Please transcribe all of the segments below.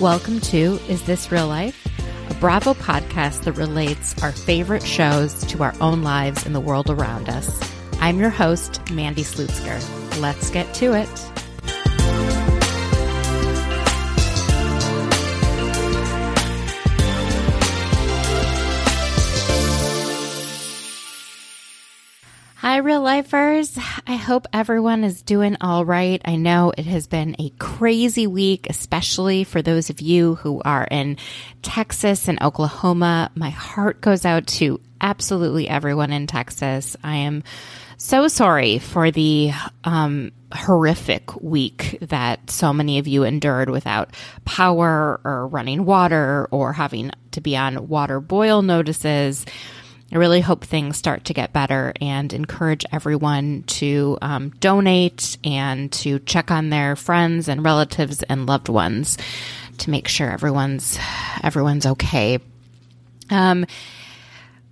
Welcome to Is This Real Life? A Bravo podcast that relates our favorite shows to our own lives and the world around us. I'm your host, Mandy Slutzker. Let's get to it. Hi, real lifers. I hope everyone is doing all right. I know it has been a crazy week, especially for those of you who are in Texas and Oklahoma. My heart goes out to absolutely everyone in Texas. I am so sorry for the um, horrific week that so many of you endured without power or running water or having to be on water boil notices. I really hope things start to get better and encourage everyone to um, donate and to check on their friends and relatives and loved ones to make sure everyone's everyone's okay. Um,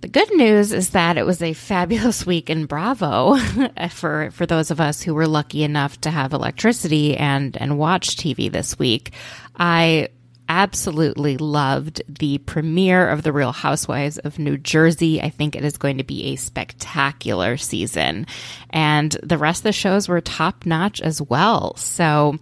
the good news is that it was a fabulous week in Bravo for for those of us who were lucky enough to have electricity and and watch TV this week. I absolutely loved the premiere of The Real Housewives of New Jersey. I think it is going to be a spectacular season. And the rest of the shows were top notch as well. So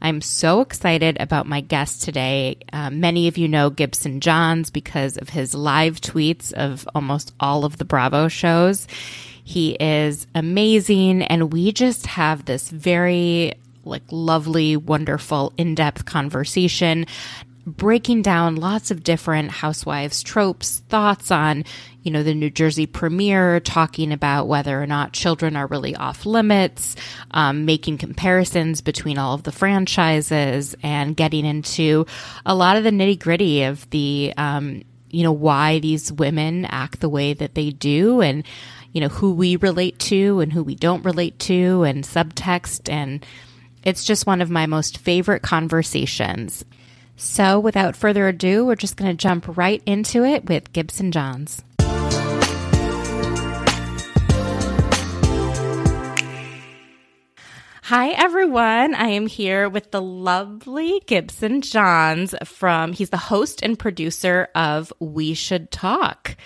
I'm so excited about my guest today. Uh, many of you know Gibson Johns because of his live tweets of almost all of the Bravo shows. He is amazing, and we just have this very like lovely, wonderful, in depth conversation breaking down lots of different housewives tropes, thoughts on, you know, the New Jersey premiere, talking about whether or not children are really off limits, um, making comparisons between all of the franchises, and getting into a lot of the nitty gritty of the, um, you know, why these women act the way that they do, and you know who we relate to and who we don't relate to, and subtext and. It's just one of my most favorite conversations. So, without further ado, we're just going to jump right into it with Gibson Johns. Hi, everyone. I am here with the lovely Gibson Johns from, he's the host and producer of We Should Talk.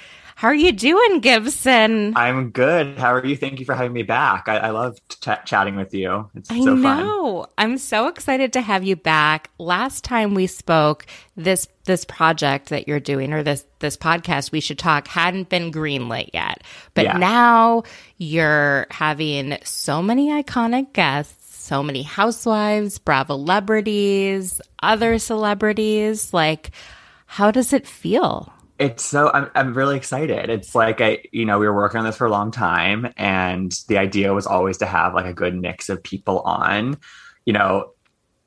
How are you doing, Gibson? I'm good. How are you? Thank you for having me back. I, I love ch- chatting with you. It's I so know. fun. I'm so excited to have you back. Last time we spoke, this this project that you're doing or this this podcast we should talk hadn't been greenlit yet. But Yeah. now you're having so many iconic guests, so many housewives, Bravo celebrities, other celebrities. Like, how does it feel? It's so I'm I'm really excited. It's like I you know we were working on this for a long time, and the idea was always to have like a good mix of people on. You know,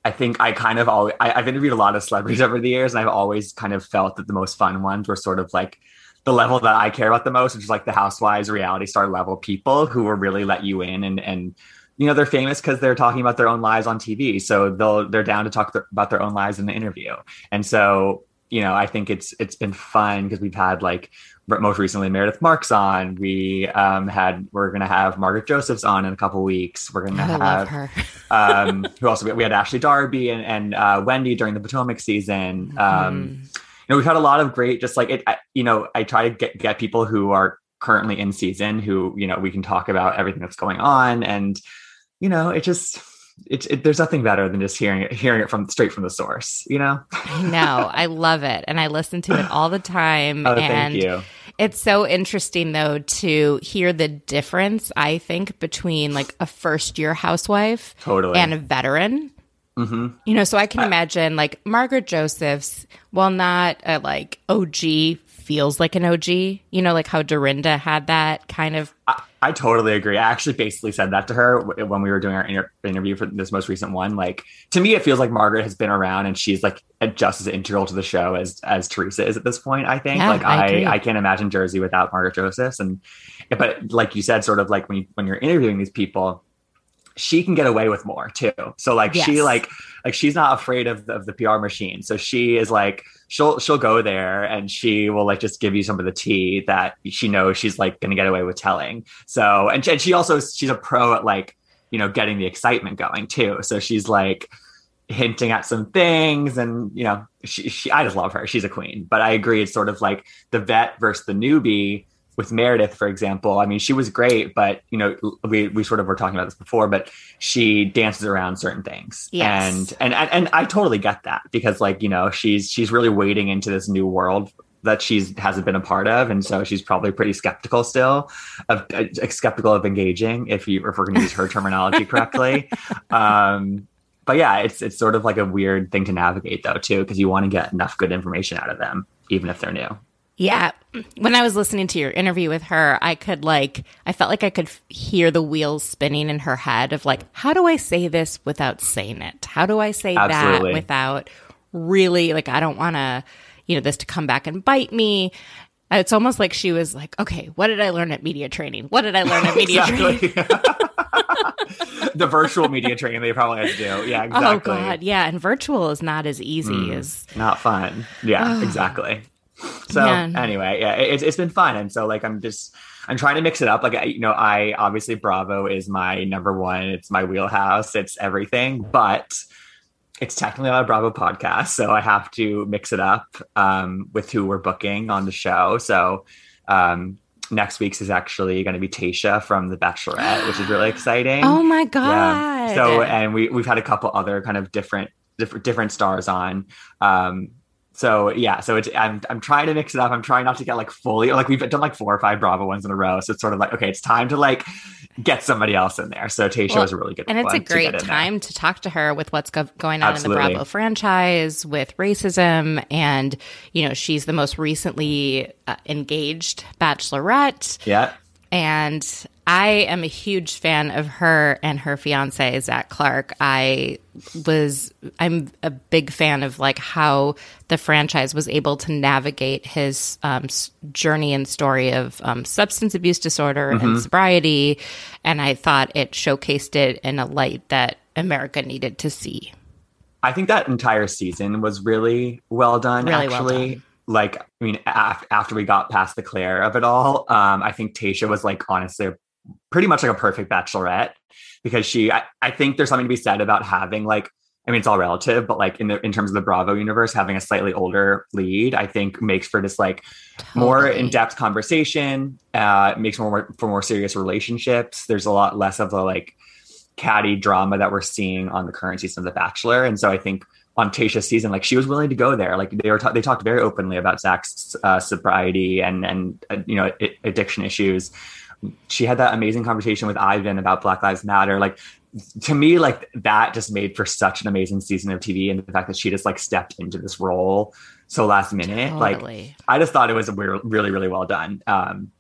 I think I kind of always I, I've interviewed a lot of celebrities over the years, and I've always kind of felt that the most fun ones were sort of like the level that I care about the most, which is like the housewives reality star level people who will really let you in and and you know they're famous because they're talking about their own lives on TV, so they'll they're down to talk th- about their own lives in the interview, and so you know I think it's it's been fun because we've had like most recently Meredith Marks on, we um, had we're gonna have Margaret Josephs on in a couple weeks, we're gonna I have um, who also we had Ashley Darby and, and uh, Wendy during the Potomac season. Um, you know, we've had a lot of great, just like it, I, you know, I try to get, get people who are currently in season who, you know, we can talk about everything that's going on. And, you know, it just, it, it, there's nothing better than just hearing it, hearing it from straight from the source, you know? I know. I love it. And I listen to it all the time. Oh, and thank you. It's so interesting though to hear the difference, I think, between like a first year housewife Totally. and a veteran. hmm You know, so I can imagine like Margaret Josephs, while not a like OG, feels like an OG. You know, like how Dorinda had that kind of. I, I totally agree. I actually basically said that to her when we were doing our inter- interview for this most recent one. Like to me, it feels like Margaret has been around and she's like just as integral to the show as as Teresa is at this point. I think. Yeah, like I. I, I can't imagine Jersey without Margaret Josephs. And but like you said, sort of like when you, when you're interviewing these people, she can get away with more too. So like she like like she's not afraid of, of the PR machine. So she is like she'll she'll go there and she will like just give you some of the tea that she knows she's like going to get away with telling. So and, and she also she's a pro at like you know getting the excitement going too. So she's like hinting at some things and you know she, she I just love her. She's a queen. But I agree it's sort of like the vet versus the newbie with Meredith, for example, I mean, she was great, but you know, we we sort of were talking about this before, but she dances around certain things, Yes. and and and and I totally get that because, like, you know, she's she's really wading into this new world that she's hasn't been a part of, and so she's probably pretty skeptical still, of uh, skeptical of engaging, if you if we're going to use her terminology correctly. Um, but yeah, it's it's sort of like a weird thing to navigate though too, because you want to get enough good information out of them, even if they're new. Yeah. When I was listening to your interview with her, I could like, I felt like I could f- hear the wheels spinning in her head of like, how do I say this without saying it? How do I say Absolutely. that without really, like, I don't want to, you know, this to come back and bite me. Uh, it's almost like she was like, okay, what did I learn at media training? What did I learn at media training? the virtual media training they probably had to do. Yeah, oh, exactly. Oh God, yeah. And virtual is not as easy mm, as Not fun. Yeah, exactly. So Man. anyway, yeah, it, it's it's been fun, and so like I'm just I'm trying to mix it up. Like I, you know, I obviously Bravo is my number one. It's my wheelhouse. It's everything, but it's technically not a Bravo podcast, so I have to mix it up um, with who we're booking on the show. So um, next week's is actually going to be Tayshia from The Bachelorette, which is really exciting. Oh my God. Yeah. So and we we've had a couple other kind of different different different stars on. Um so yeah, so it's I'm I'm trying to mix it up. I'm trying not to get like fully like we've done like four or five Bravo ones in a row. So it's sort of like okay, it's time to like get somebody else in there. So Tayshia Well, is a really good and it's a great get in there. time to talk to her with what's go- going on in the Bravo franchise with racism, and you know she's the most recently uh, engaged Bachelorette, Yeah. and I am a huge fan of her and her fiance Zac Clark. I was I'm a big fan of like how the franchise was able to navigate his um, journey and story of um, substance abuse disorder and sobriety, and I thought it showcased it in a light that America needed to see. I think that entire season was really well done. Really well actually, done. like I mean, af- after we got past the Claire of it all, um, I think Tayshia was like honestly pretty much like a perfect Bachelorette because she. I, I think there's something to be said about having like. I mean, it's all relative, but like in the in terms of the Bravo universe, having a slightly older lead, I think makes for this like more in depth conversation. Uh, makes more for more serious relationships. There's a lot less of the like catty drama that we're seeing on the current season of The Bachelor. And so I think on Tayshia's season, like she was willing to go there. Like they were, ta- they talked very openly about Zac's uh, sobriety and and uh, you know addiction issues. She had that amazing conversation with Ivan about Black Lives Matter. Like to me, like that just made for such an amazing season of TV, and the fact that she just like stepped into this role so last minute, like I just thought it was re- really, really well done. Um,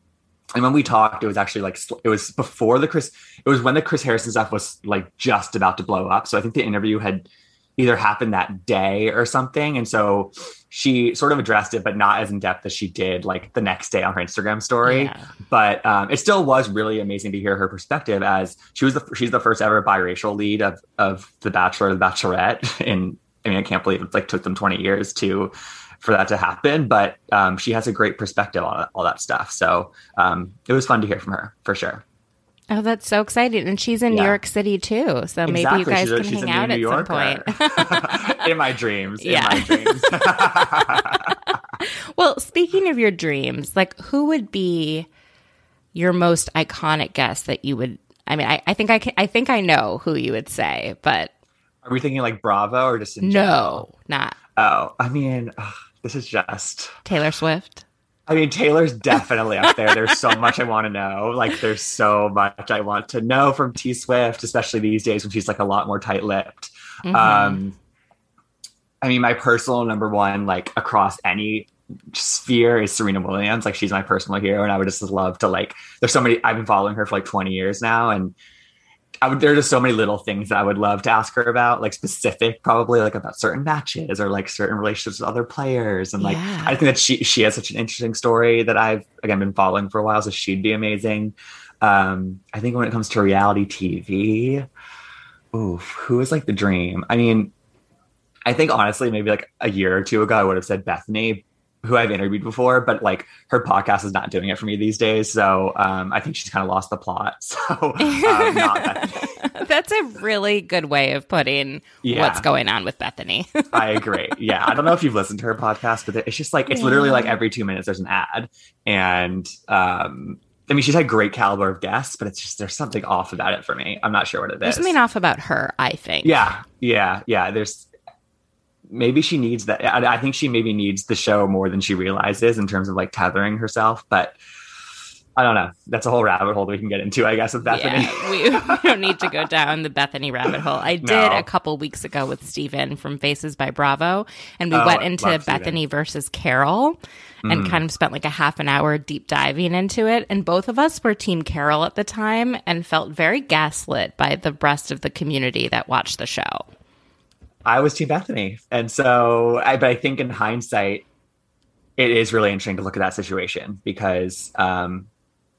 and when we talked, it was actually like it was before the Chris. It was when the Chris Harrison stuff was like just about to blow up. So I think the interview had either happened that day or something, and so she sort of addressed it, but not as in depth as she did like the next day on her Instagram story. Yeah. But um, it still was really amazing to hear her perspective as she was the she's the first ever biracial lead of of The Bachelor, The Bachelorette. And I mean, I can't believe it like took them twenty years to for that to happen. But um, she has a great perspective on all that stuff. So um, it was fun to hear from her for sure. Oh, that's so exciting. And she's in New York City too. So maybe you guys She's can she's hang out New at some point. In my dreams. Yeah. In my dreams. Well, speaking of your dreams, like who would be your most iconic guest that you would? I mean, I, I think I can, I think I know who you would say, but Are we thinking like Bravo or just in no, general? not Oh, I mean, ugh, this is just. Taylor Swift. I mean, Taylor's definitely up there. There's so much I want to know. Like, there's so much I want to know from T Swift, especially these days when she's like a lot more tight lipped. Mm-hmm. Um, I mean, my personal number one, like across any sphere, is Serena Williams. Like, she's my personal hero, and I would just love to like. There's so many. I've been following her for like 20 years now, and I would. There are just so many little things that I would love to ask her about, like specific, probably like about certain matches or like certain relationships with other players, and like Yeah. I think that she she has such an interesting story that I've again been following for a while, so she'd be amazing. Um, I think when it comes to reality TV, oof, who is like the dream? I mean, I think honestly, maybe like a year or two ago, I would have said Bethany, who I've interviewed before, but like her podcast is not doing it for me these days. So um, I think she's kind of lost the plot. So um, not Bethany. That's a really good way of putting Yeah. what's going on with Bethany. I agree. Yeah. I don't know if you've listened to her podcast, but it's just like, it's literally like every two minutes there's an ad. And um, I mean, she's had great caliber of guests, but it's just, there's something off about it for me. I'm not sure what it is. There's something off about her, I think. Yeah, yeah, yeah. There's maybe she needs that. I, I think she maybe needs the show more than she realizes in terms of like tethering herself. But I don't know. That's a whole rabbit hole we can get into, I guess, with Bethany. Yeah, we, we don't need to go down the Bethany rabbit hole. I did No. a couple weeks ago with Steven from Faces by Bravo, and we Oh, went into love Steven. Bethany versus Carole and mm. kind of spent like a half an hour deep diving into it. And both of us were Team Carole at the time and felt very gaslit by the rest of the community that watched the show. I was Team Bethany, and so I. But I think in hindsight, it is really interesting to look at that situation because um,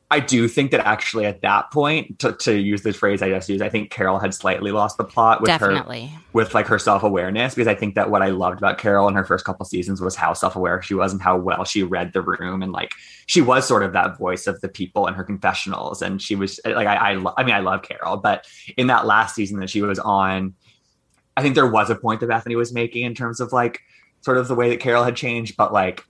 I do think that actually at that point, to, to use the phrase I just used, I think Carole had slightly lost the plot with her with like her self awareness because I think that what I loved about Carole in her first couple seasons was how self aware she was and how well she read the room and like she was sort of that voice of the people in her confessionals and she was like I I, lo- I mean I love Carole but in that last season that she was on I think there was a point that Bethany was making in terms of like sort of the way that Carole had changed but like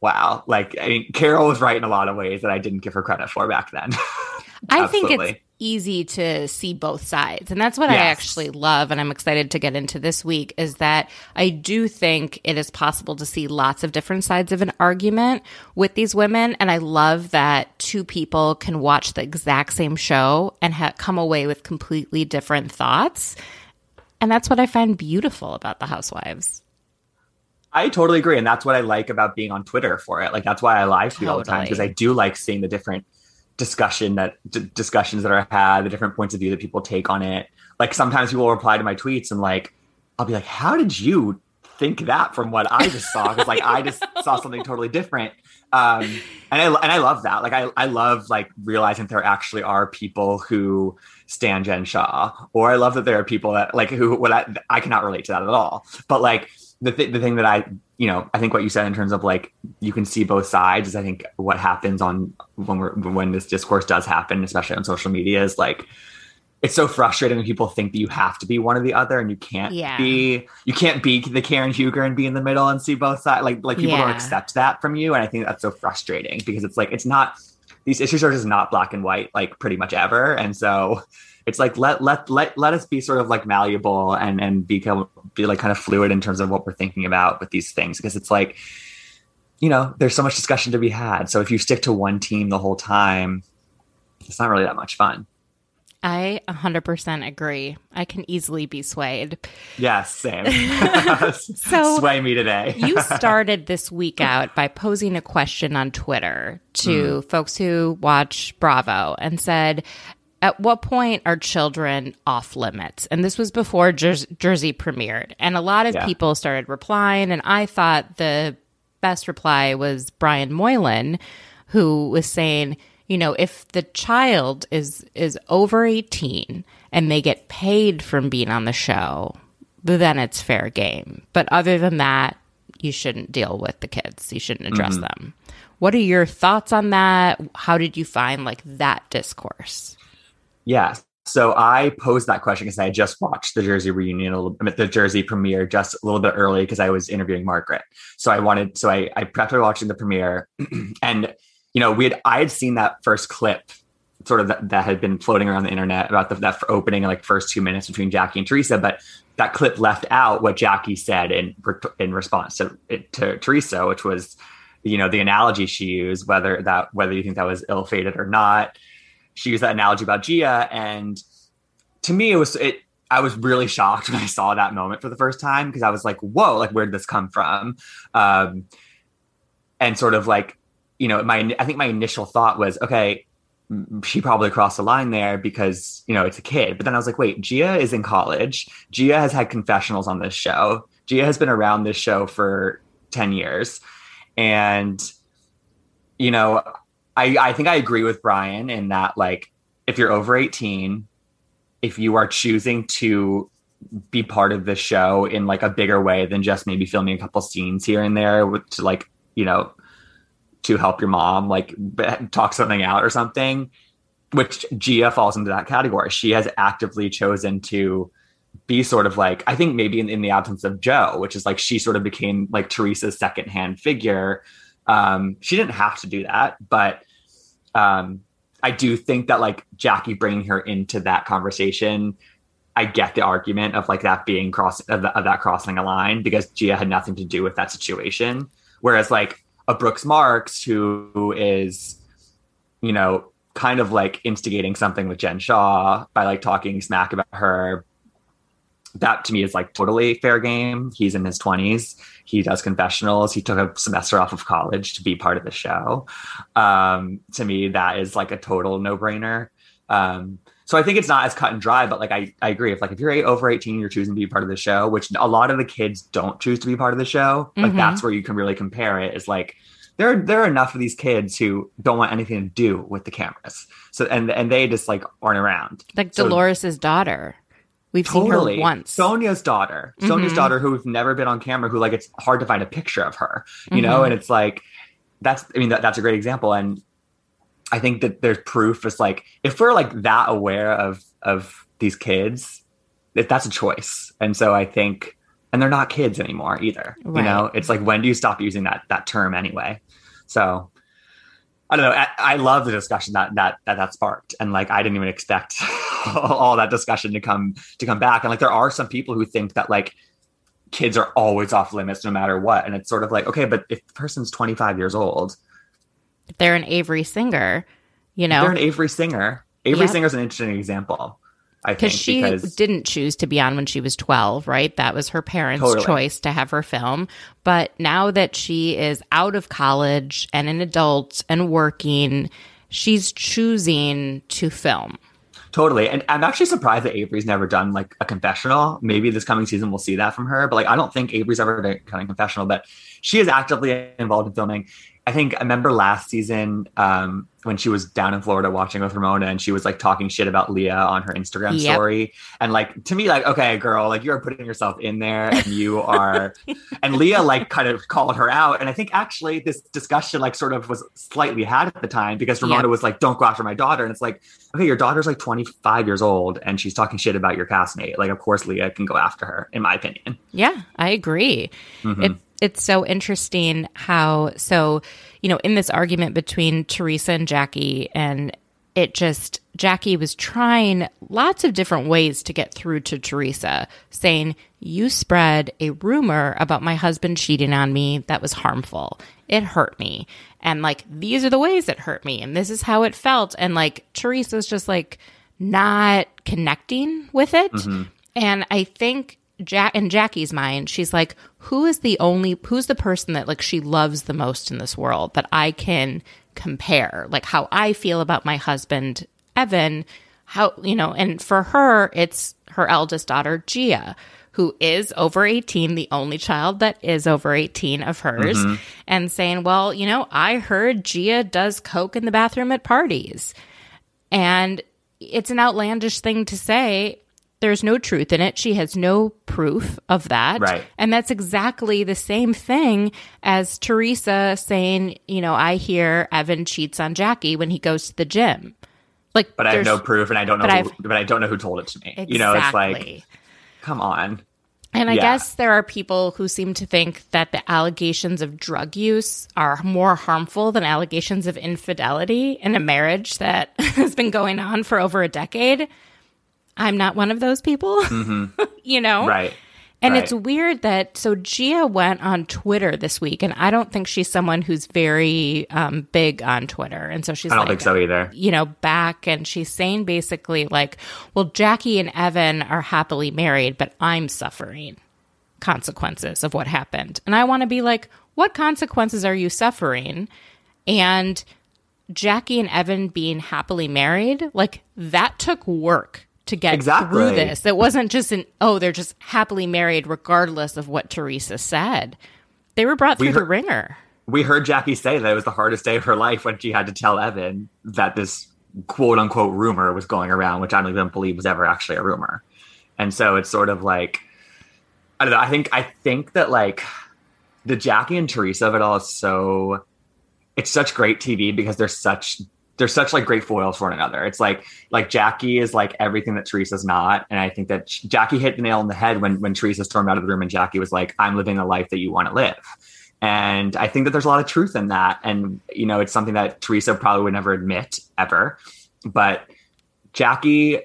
wow like I mean Carole was right in a lot of ways that I didn't give her credit for back then I think it's easy to see both sides. And that's what I actually love. And I'm excited to get into this week is that I do think it is possible to see lots of different sides of an argument with these women. And I love that two people can watch the exact same show and ha- come away with completely different thoughts. And that's what I find beautiful about the Housewives. I totally agree, and that's what I like about being on Twitter for it. Like that's why I live tweet all the time because I do like seeing the different discussion that d- discussions that are had, the different points of view that people take on it. Like sometimes people will reply to my tweets and like I'll be like, "How did you think that from what I just saw?" Because like I just saw something totally different. Um, and I and I love that. Like I I love like realizing there actually are people who stand Jen Shah, or I love that there are people that like who what I I cannot relate to that at all. But like the th- the thing that I you know I think what you said in terms of like you can see both sides is I think what happens on when we're when this discourse does happen, especially on social media, is like it's so frustrating when people think that you have to be one or the other and you can't Yeah. be you can't be the Karen Huger and be in the middle and see both sides. Like like people don't accept that from you, and I think that's so frustrating because it's like it's not these issues are just not black and white like pretty much ever, and so it's like let let let let us be sort of like malleable and and become be like kind of fluid in terms of what we're thinking about with these things because it's like you know there's so much discussion to be had. So if you stick to one team the whole time, it's not really that much fun. I 100% agree. I can easily be swayed. Yes, same. So- sway me today. you started this week out by posing a question on Twitter to mm. folks who watch Bravo and said, at what point are children off limits? And this was before Jer- Jersey premiered. And a lot of Yeah. people started replying. And I thought the best reply was Brian Moylan, who was saying, you know, if the child is is over 18 and they get paid from being on the show, then it's fair game. But other than that, you shouldn't deal with the kids. You shouldn't address mm-hmm. them. What are your thoughts on that? How did you find like that discourse? Yeah. So I posed that question because I had just watched the Jersey reunion, a little, the Jersey premiere just a little bit early because I was interviewing Margaret. So I wanted, so I, I prepped her watching the premiere, and you know, we had I had seen that first clip, sort of that, that had been floating around the internet about the, that opening like first two minutes between Jackie and Teresa, but that clip left out what Jackie said in in response to to Teresa, which was, you know, the analogy she used, whether that whether you think that was ill fated or not she used that analogy about Gia, and to me, it was it. I was really shocked when I saw that moment for the first time because I was like, "Whoa! Like, where did this come from?" Um, and sort of like, you know, my I think my initial thought was, okay, she probably crossed the line there because you know it's a kid. But then I was like, wait, Gia is in college. Gia has had confessionals on this show. Gia has been around this show for ten years, and you know, I, I think I agree with Brian in that like if you're over 18, if you are choosing to be part of the show in like a bigger way than just maybe filming a couple scenes here and there with, to like, you know, to help your mom like talk something out or something, which Gia falls into that category. She has actively chosen to be sort of like, I think maybe in, in the absence of Joe, which is like she sort of became like Teresa's secondhand figure um, she didn't have to do that, but um, I do think that like Jackie bringing her into that conversation, I get the argument of like that being cross of, the, of that crossing a line because Gia had nothing to do with that situation. Whereas like a Brooks Marks who is, you know, kind of like instigating something with Jen Shah by like talking smack about her, that to me is like totally fair game. He's in his 20s. He does confessionals. He took a semester off of college to be part of the show. Um, to me, that is like a total no brainer. Um, so I think it's not as cut and dry, but like I, I agree. If like if you're over 18, you're choosing to be part of the show, which a lot of the kids don't choose to be part of the show. Like mm-hmm. that's where you can really compare it. Is like there there are enough of these kids who don't want anything to do with the cameras. So and and they just like aren't around. Like so, Dolores's daughter. We've totally. seen her once. Sonja's daughter. Mm-hmm. Sonja's daughter who's never been on camera, who like it's hard to find a picture of her, you mm-hmm. know, and it's like that's I mean that, that's a great example. And I think that there's proof it's like if we're like that aware of of these kids, that that's a choice. And so I think and they're not kids anymore either. Right. You know, it's like when do you stop using that that term anyway? So I don't know. I, I, love the discussion that that that that sparked, and like I didn't even expect all that discussion to come to come back. And like there are some people who think that like kids are always off limits no matter what, and it's sort of like okay, but if the person's twenty five years old, if they're an Avery Singer, you know, they're an Avery Singer. Avery yep. Singer's an interesting example. I think she because didn't choose to be on when she was 12, right? That was her parents' totally. choice to have her film. But now that she is out of college and an adult and working, she's choosing to film. Totally. And I'm actually surprised that Avery's never done like a confessional. Maybe this coming season we'll see that from her. But like I don't think Avery's ever done a confessional, but she is actively involved in filming. I think I remember last season um, when she was down in Florida watching with Ramona and she was like talking shit about Leah on her Instagram yep. story. And like to me, like, okay, girl, like you're putting yourself in there and you are and Leah like kind of called her out. And I think actually this discussion like sort of was slightly had at the time because Ramona yep. was like, Don't go after my daughter. And it's like, okay, your daughter's like 25 years old and she's talking shit about your castmate. Like, of course Leah can go after her, in my opinion. Yeah, I agree. Mm-hmm. It it's so interesting how so you know in this argument between Teresa and Jackie and it just Jackie was trying lots of different ways to get through to Teresa saying you spread a rumor about my husband cheating on me that was harmful. It hurt me. And like these are the ways it hurt me and this is how it felt and like Teresa's just like not connecting with it. Mm-hmm. and I think Jack in Jackie's mind, she's like, who is the only who's the person that like she loves the most in this world that I can compare? Like how I feel about my husband, Evan, how you know, and for her, it's her eldest daughter, Gia, who is over 18, the only child that is over 18 of hers, mm-hmm. and saying, Well, you know, I heard Gia does coke in the bathroom at parties. And it's an outlandish thing to say there's no truth in it. She has no proof of that. Right. And that's exactly the same thing as Teresa saying, you know, I hear Evan cheats on Jackie when he goes to the gym. Like, but I have no proof, and I don't know. but Who, but I don't know who told it to me. You know, it's like, come on. And I Yeah. guess there are people who seem to think that the allegations of drug use are more harmful than allegations of infidelity in a marriage that has been going on for over a decade. I'm not one of those people, you know? Mm-hmm. Right. And right. it's weird that so Gia went on Twitter this week, and I don't think she's someone who's very um, big on Twitter, and so she's I don't like, think so either. you know, back and she's saying basically like, well, Jackie and Evan are happily married, but I'm suffering consequences of what happened. And I want to be like, what consequences are you suffering? And Jackie and Evan being happily married, like that took work to get Exactly. through this. It wasn't just an, oh, they're just happily married regardless of what Teresa said. They were brought We through the ringer. we heard Jackie say that it was the hardest day of her life when she had to tell Evan that this quote unquote rumor was going around, which I don't even believe was ever actually a rumor. And so it's sort of like I don't know. I think I think that like the Jackie and Teresa of it all is so it's such great TV because they're such they're such like great foils for one another. It's like like Jackie is like everything that Teresa's not, and I think that Jackie hit the nail on the head when when Teresa stormed out of the room and Jackie was like, "I'm living the life that you want to live." And I think that there's a lot of truth in that. And, you know, it's something that Teresa probably would never admit ever. But Jackie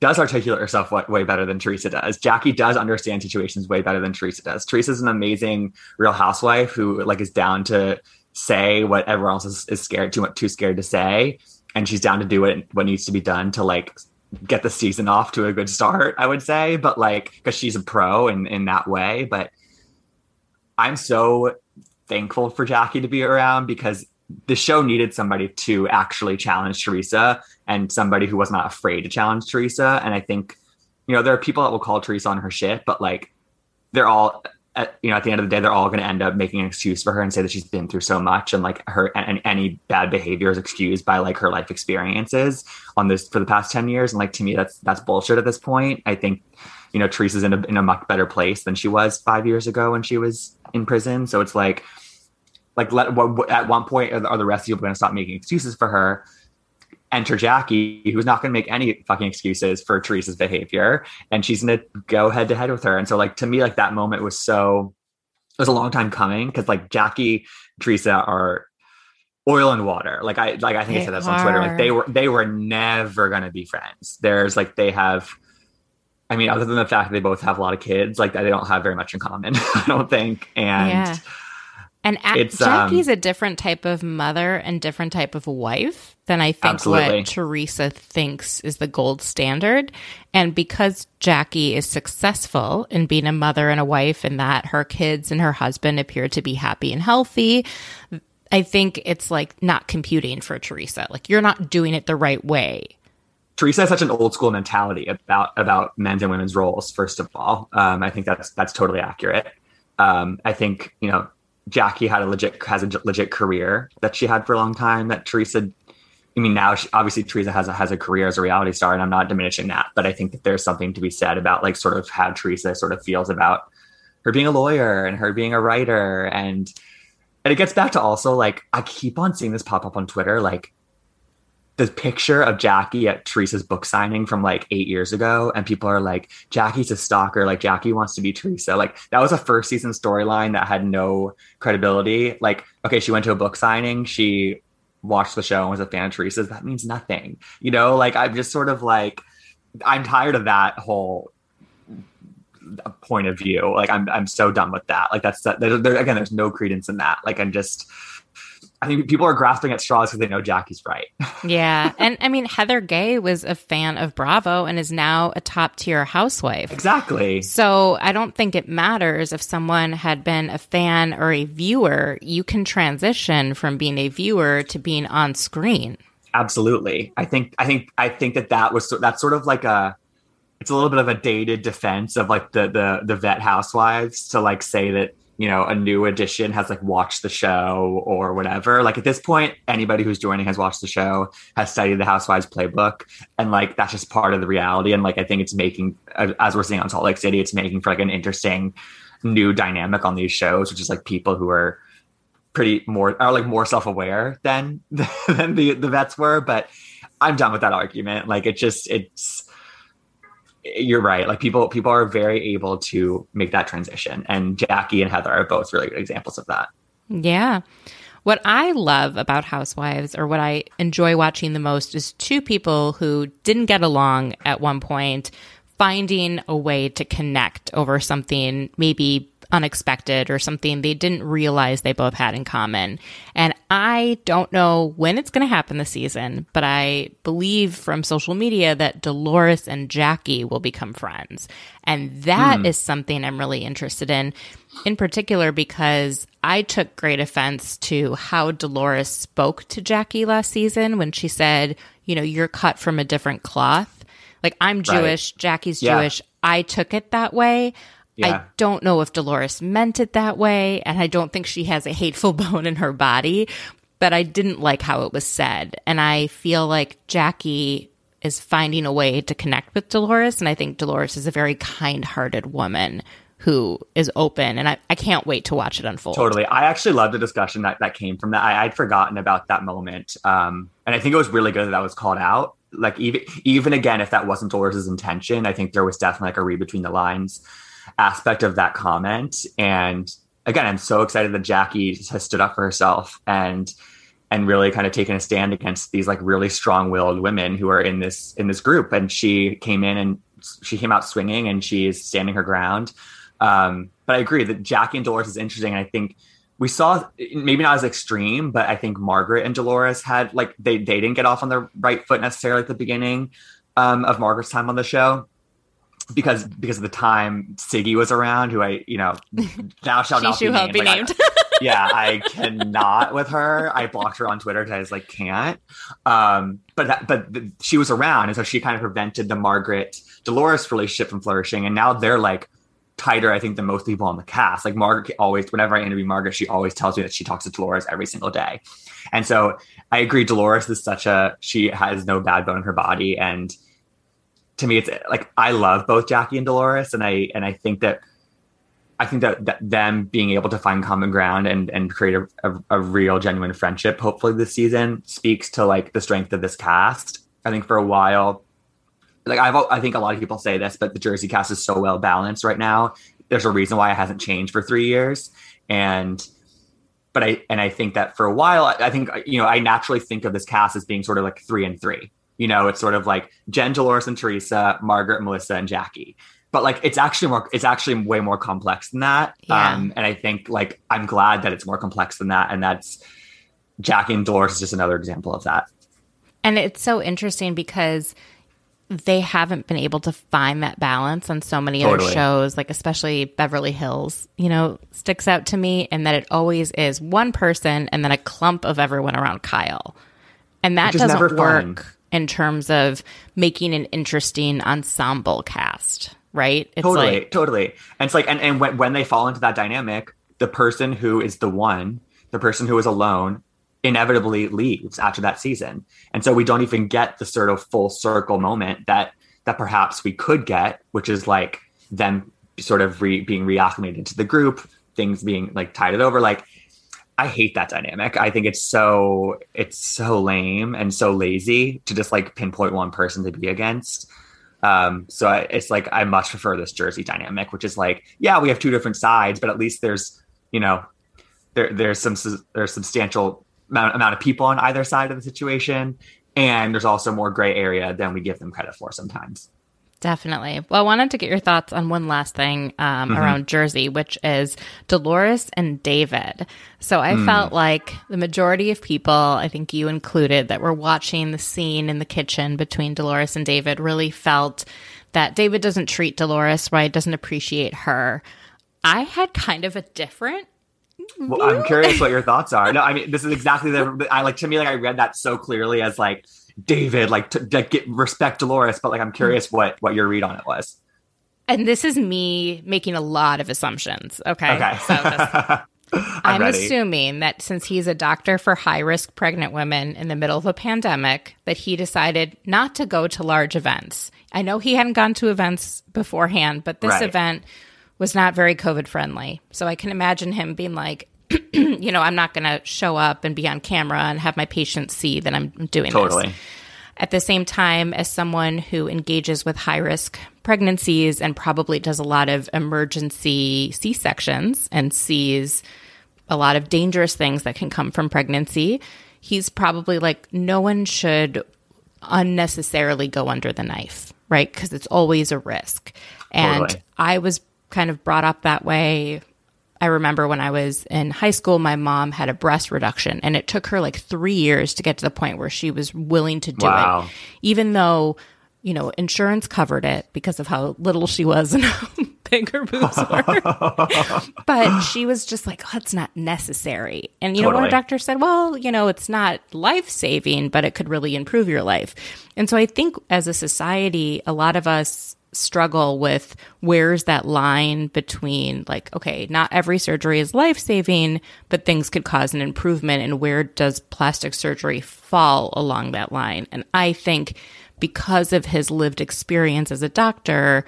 does articulate herself way better than Teresa does. Jackie does understand situations way better than Teresa does. Teresa's an amazing real housewife who like is down to say what everyone else is, is scared too much too scared to say. And she's down to do what what needs to be done to like get the season off to a good start, I would say. But like because she's a pro in, in that way. But I'm so thankful for Jackie to be around because the show needed somebody to actually challenge Teresa and somebody who was not afraid to challenge Teresa. And I think, you know, there are people that will call Teresa on her shit, but like they're all, at, you know, at the end of the day, they're all going to end up making an excuse for her and say that she's been through so much and like her and, and any bad behavior is excused by like her life experiences on this for the past 10 years. And like to me, that's that's bullshit at this point. I think, you know, Teresa's in a in a much better place than she was five years ago when she was in prison. So it's like, like let at one point are the rest of you going to stop making excuses for her enter jackie who's not going to make any fucking excuses for teresa's behavior and she's going to go head to head with her and so like to me like that moment was so it was a long time coming because like jackie teresa are oil and water like i like i think i said this on twitter like they were they were never going to be friends there's like they have I mean, other than the fact that they both have a lot of kids, like they don't have very much in common, I don't think. And Yeah. And a- It's, um, Jackie's a different type of mother and different type of wife than I think Absolutely. what Teresa thinks is the gold standard. And because Jackie is successful in being a mother and a wife, and that her kids and her husband appear to be happy and healthy, I think it's like not computing for Teresa. Like you're not doing it the right way. Teresa has such an old school mentality about about men's and women's roles. First of all, um, I think that's that's totally accurate. Um, I think you know Jackie had a legit has a legit career that she had for a long time. That Teresa, I mean, now she, obviously Teresa has a, has a career as a reality star, and I'm not diminishing that, but I think that there's something to be said about like sort of how Teresa sort of feels about her being a lawyer and her being a writer and and it gets back to also like I keep on seeing this pop up on Twitter like the picture of Jackie at Teresa's book signing from like eight years ago, and people are like, Jackie's a stalker, like Jackie wants to be Teresa. Like that was a first season storyline that had no credibility. Like, okay, she went to a book signing, she watched the show and was a fan of Teresa's. That means nothing. You know, like I'm just sort of like I'm tired of that whole point of view. Like I'm I'm so done with that. Like that's that there, again, there's no credence in that. Like I'm just I think people are grasping at straws because they know Jackie's right. Yeah. and I mean, Heather Gay was a fan of Bravo and is now a top tier housewife. exactly. So I don't think it matters if someone had been a fan or a viewer. You can transition from being a viewer to being on screen. Absolutely. I think I think I think that that was that's sort of like a it's a little bit of a dated defense of like the the the vet housewives to like say that you know a new edition has like watched the show or whatever. Like at this point anybody who's joining has watched the show has studied the housewives playbook and like that's just part of the reality. And like i think it's making as we're seeing on salt lake city it's making for like an interesting new dynamic on these shows which is like people who are pretty more are like more self-aware than than the the vets were. But I'm done with that argument. Like it just it's you're right. Like people people are very able to make that transition. And Jackie and Heather are both really good examples of that. Yeah. What I love about Housewives, or what I enjoy watching the most, is two people who didn't get along at one point finding a way to connect over something maybe unexpected or something they didn't realize they both had in common. And I don't know when it's going to happen this season, but I believe from social media that Dolores and Jackie will become friends. And that mm. is something I'm really interested in, in particular because I took great offense to how Dolores spoke to Jackie last season when she said, you know, you're cut from a different cloth. Like I'm Jewish, right. Jackie's yeah. Jewish. I took it that way. Yeah. I don't know if Dolores meant it that way, and I don't think she has a hateful bone in her body, but I didn't like how it was said. And I feel like Jackie is finding a way to connect with Dolores, and I think Dolores is a very kind hearted woman who is open and I, I can't wait to watch it unfold. Totally. I actually love the discussion that, that came from that. I, would forgotten about that moment. Um, and I think it was really good that that was called out. Like even, even again, if that wasn't Dolores's intention, I think there was definitely like a read between the lines aspect of that comment. And again, I'm so excited that Jackie has stood up for herself and and really kind of taken a stand against these like really strong-willed women who are in this in this group. And she came in and she came out swinging and she's standing her ground. Um, but I agree that Jackie and Dolores is interesting. And I think we saw maybe not as extreme, but I think Margaret and Dolores had like they they didn't get off on the right foot necessarily at the beginning um, of Margaret's time on the show because because of the time Siggy was around, who I you know thou shalt not be named. Be like, named. I, yeah, I cannot with her. I blocked her on Twitter because I was like can't. Um, but that, but the, she was around, and so she kind of prevented the Margaret Dolores relationship from flourishing. And now they're like tighter, I think, than most people on the cast. Like Margaret always, whenever I interview Margaret, she always tells me that she talks to Dolores every single day. And so I agree. Dolores is such a she has no bad bone in her body, and to me, it's like I love both Jackie and Dolores, and I and I think that I think that, that them being able to find common ground and and create a, a, a, real genuine friendship, hopefully this season, speaks to like the strength of this cast. I think for a while, like I've I think a lot of people say this, but the Jersey cast is so well balanced right now. There's a reason why it hasn't changed for three years, and but I and I think that for a while, I think you know I naturally think of this cast as being sort of like three and three you know, it's sort of like Jen, Dolores, and Teresa, Margaret, Melissa, and Jackie. But like, it's actually more, it's actually way more complex than that. Yeah. Um, and I think like, I'm glad that it's more complex than that. And that's Jackie and Dolores is just another example of that. And it's so interesting because they haven't been able to find that balance on so many totally. other shows, like especially Beverly Hills, you know, sticks out to me, and that it always is one person and then a clump of everyone around Kyle. And that doesn't work. Fun in terms of making an interesting ensemble cast, right? It's totally, like, totally. And it's like, and, and when, when they fall into that dynamic, the person who is the one, the person who is alone, inevitably leaves after that season. And so we don't even get the sort of full circle moment that that perhaps we could get, which is like them sort of re, being reacclimated to the group, things being like tided over. Like I hate that dynamic. I think it's so it's so lame and so lazy to just like pinpoint one person to be against. Um, so I, it's like I much prefer this Jersey dynamic, which is like, yeah, we have two different sides, but at least there's you know there there's some there's substantial amount, amount of people on either side of the situation, and there's also more gray area than we give them credit for sometimes. Definitely. Well, I wanted to get your thoughts on one last thing um, mm-hmm. around Jersey, which is Dolores and David. So I mm. felt like the majority of people, I think you included, that were watching the scene in the kitchen between Dolores and David really felt that David doesn't treat Dolores right, doesn't appreciate her. I had kind of a different well, I'm curious what your thoughts are. No, I mean, this is exactly the. I like to me, like I read that so clearly as like David, like to, to get respect Dolores, but like I'm mm-hmm. curious what what your read on it was. And this is me making a lot of assumptions. Okay. Okay. So I'm, I'm assuming that since he's a doctor for high risk pregnant women in the middle of a pandemic, that he decided not to go to large events. I know he hadn't gone to events beforehand, but this right. event was not very COVID friendly. So I can imagine him being like, you know, I'm not going to show up and be on camera and have my patients see that I'm doing totally. this. at the same time, as someone who engages with high risk pregnancies and probably does a lot of emergency C sections and sees a lot of dangerous things that can come from pregnancy, he's probably like, no one should unnecessarily go under the knife, right? Because it's always a risk. And Totally. I was kind of brought up that way. I remember when I was in high school, my mom had a breast reduction, and it took her like three years to get to the point where she was willing to do Wow. it, even though you know insurance covered it because of how little she was and how big her boobs were. but she was just like, oh, "That's not necessary." And you know, one Totally. doctor said, "Well, you know, it's not life saving, but it could really improve your life." And so I think as a society, a lot of us struggle with where's that line between like okay not every surgery is life saving but things could cause an improvement and where does plastic surgery fall along that line? And i think because of his lived experience as a doctor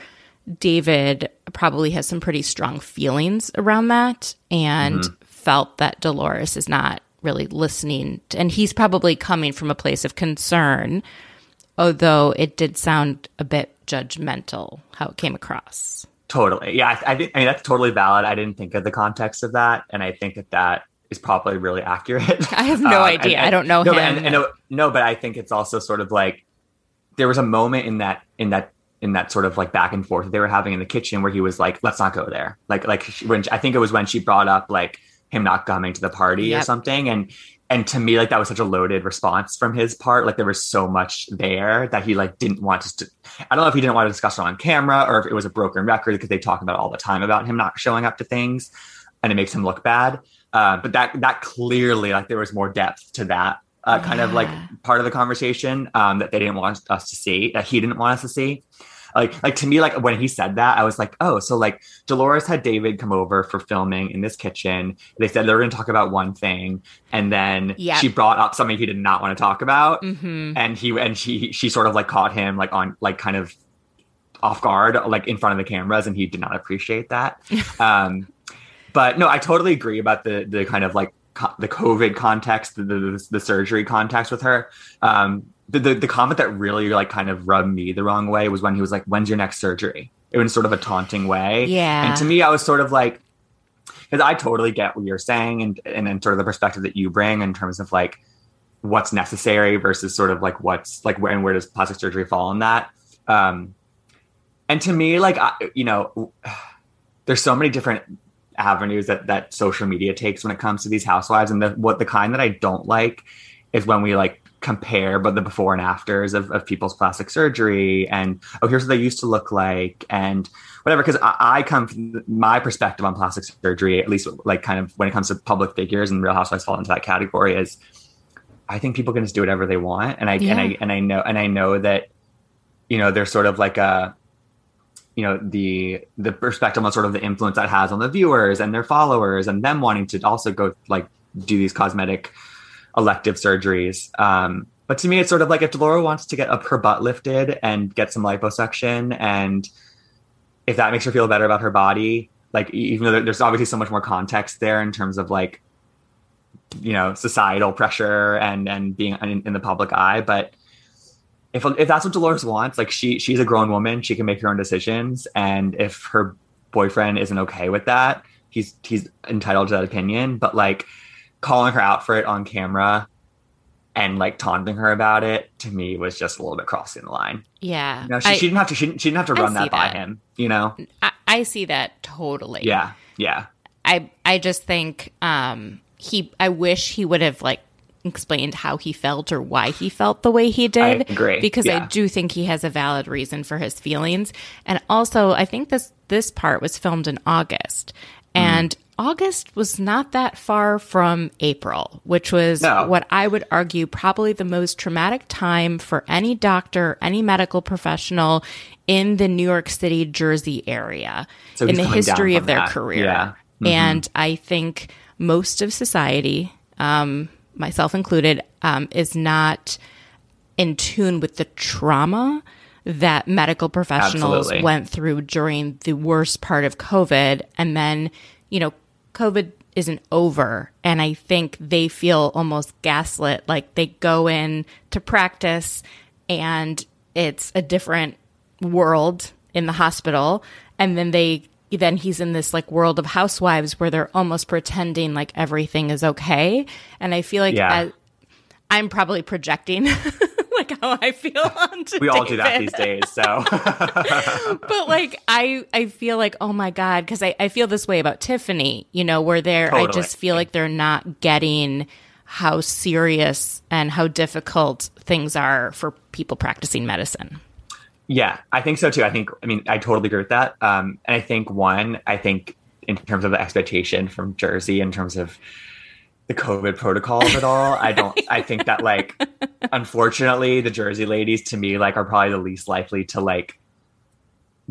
david probably has some pretty strong feelings around that and mm-hmm. felt that dolores is not really listening and he's probably coming from a place of concern although it did sound a bit judgmental how it came across. Totally. Yeah, I, I, think, I mean that's totally valid. I didn't think of the context of that, and I think that that is probably really accurate. I have no Um, idea. and- I don't know no, him. But, and, and no, no, but I think it's also sort of like there was a moment in that in that in that sort of like back and forth that they were having in the kitchen where he was like, "Let's not go there." Like like she, when I think it was when she brought up like him not coming to the party or something, and and to me like that was such a loaded response from his part. Like there was so much there that he like didn't want to. I don't know if he didn't want to discuss it on camera or if it was a broken record because they talk about it all the time about him not showing up to things, and it makes him look bad. Uh, but that that clearly like there was more depth to that uh, kind of like part of the conversation um, that they didn't want us to see that he didn't want us to see. Like like to me like when he said that I was like oh so like Dolores had David come over for filming in this kitchen. They said they were going to talk about one thing, and then Yep. she brought up something he did not want to talk about, hmm and he and she she sort of like caught him like on like kind of off guard like in front of the cameras and he did not appreciate that um but no i totally agree about the the kind of like co- the covid context the, the the surgery context with her um the, the the comment that really like kind of rubbed me the wrong way was when he was like when's your next surgery? It was sort of a taunting way. Yeah. and to me i was sort of like because i totally get what you're saying and and then sort of the perspective that you bring in terms of like what's necessary versus sort of like what's like where and where does plastic surgery fall in that? Um and to me like I, you know there's so many different avenues that that social media takes when it comes to these housewives and the what the kind that i don't like is when we like compare but the before and afters of, of people's plastic surgery and oh here's what they used to look like and whatever because I, I come from my perspective on plastic surgery at least like kind of when it comes to public figures and real housewives fall into that category is i think people can just do whatever they want and i and i and i know and i know that you know there's sort of like a you know the the perspective on sort of the influence that has on the viewers and their followers and them wanting to also go like do these cosmetic elective surgeries um but to me it's sort of like if Dolores wants to get up her butt lifted and get some liposuction and if that makes her feel better about her body like even though there's obviously so much more context there in terms of like you know societal pressure and and being in, in the public eye but if if that's what Dolores wants, like she she's a grown woman, she can make her own decisions, and if her boyfriend isn't okay with that, he's he's entitled to that opinion. But like calling her out for it on camera and like taunting her about it to me was just a little bit crossing the line. Yeah. You know, she, I, she didn't have to she didn't, she didn't have to run that by that. him. You know? I, I see that totally. Yeah, yeah, I I just think um he I wish he would have like explained how he felt or why he felt the way he did. I agree. Because I do think he has a valid reason for his feelings. And also I think this this part was filmed in August. Mm. August was not that far from April, which was No. what I would argue probably the most traumatic time for any doctor, any medical professional in the New York City, Jersey area So in the history of their that. career. Yeah. Mm-hmm. And I think most of society, um, myself included, um, is not in tune with the trauma that medical professionals Absolutely. went through during the worst part of COVID. And then, you know, COVID isn't over. And I think they feel almost gaslit, like they go in to practice and it's a different world in the hospital and then they then he's in this like world of housewives where they're almost pretending like everything is okay and i feel like Yeah. i'm probably projecting like how i feel on we all do that these days. So but like i i feel like oh my god because I, I feel this way about tiffany you know where they're i just feel like they're not getting how serious and how difficult things are for people practicing medicine Yeah, I think so too. I think, I mean, I totally agree with that. Um, and I think one, I think in terms of the expectation from Jersey, in terms of the COVID protocol of it all, I don't, I think that like, unfortunately, the Jersey ladies to me, like, are probably the least likely to like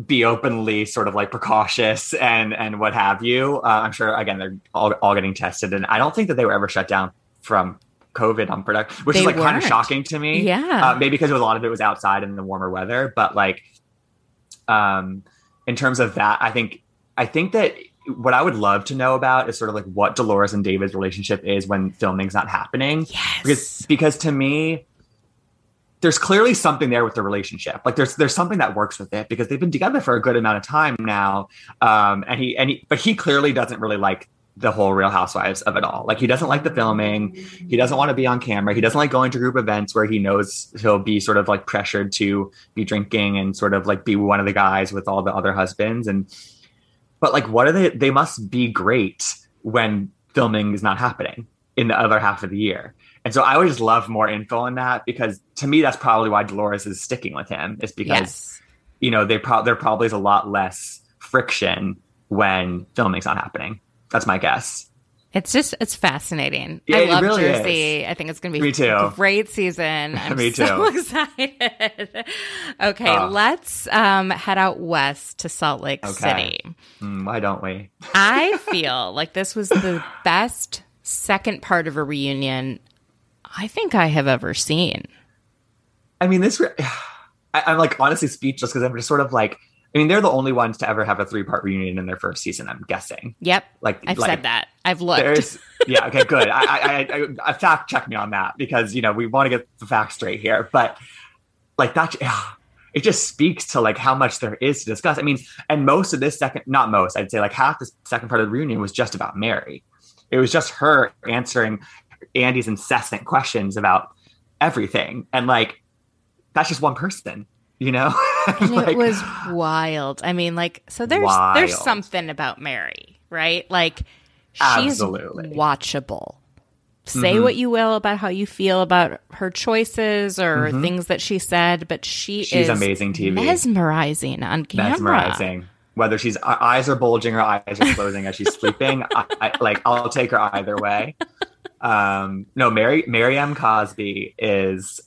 be openly sort of like precautious and, and what have you. Uh, I'm sure, again, they're all, all getting tested. And I don't think that they were ever shut down from COVID on production, which They is like kind of shocking to me. Yeah. Uh, maybe because a lot of it was outside in the warmer weather, but like, um, in terms of that, I think I think that what I would love to know about is sort of like what Dolores and David's relationship is when filming's not happening. yes Because because to me, there's clearly something there with the relationship. Like there's there's something that works with it because they've been together for a good amount of time now. Um, and he and he, but he clearly doesn't really like the whole Real Housewives of it all. Like he doesn't like the filming. He doesn't want to be on camera. He doesn't like going to group events where he knows he'll be sort of like pressured to be drinking and sort of like be one of the guys with all the other husbands. And but like, what are they? They must be great when filming is not happening in the other half of the year. And so I would just love more info on that because to me that's probably why Dolores is sticking with him is because yes you know they pro- there probably is a lot less friction when filming's not happening. That's my guess. It's just it's fascinating. Yeah, I love really Jersey. I think it's going to be Me too. a great season. I'm Me so excited. okay, Ah. let's um, head out west to Salt Lake Okay. City. Mm, why don't we? I feel like this was the best second part of a reunion I think I have ever seen. I mean, this. Re- I, I'm like honestly speechless because I'm just sort of like. I mean, they're the only ones to ever have a three part reunion in their first season. I'm guessing. Yep, Like I've like, said that. I've looked. There's yeah okay good. I, I, I, I fact check me on that because you know we want to get the facts straight here. But like that, it just speaks to like how much there is to discuss. I mean, and most of this second, not most, I'd say like half the second part of the reunion was just about Mary. It was just her answering Andy's incessant questions about everything, and like that's just one person, you know. Like, it was wild. I mean, like, so there's there's something about Mary, right? Like, she's Absolutely. watchable. Say Mhm. what you will about how you feel about her choices or Mhm. things that she said, but she She's is amazing TV. mesmerizing on camera. mesmerizing. Whether she's eyes are bulging or eyes are closing as she's sleeping, I, I, like I'll take her either way. Um, no, Mary Mary M. Cosby is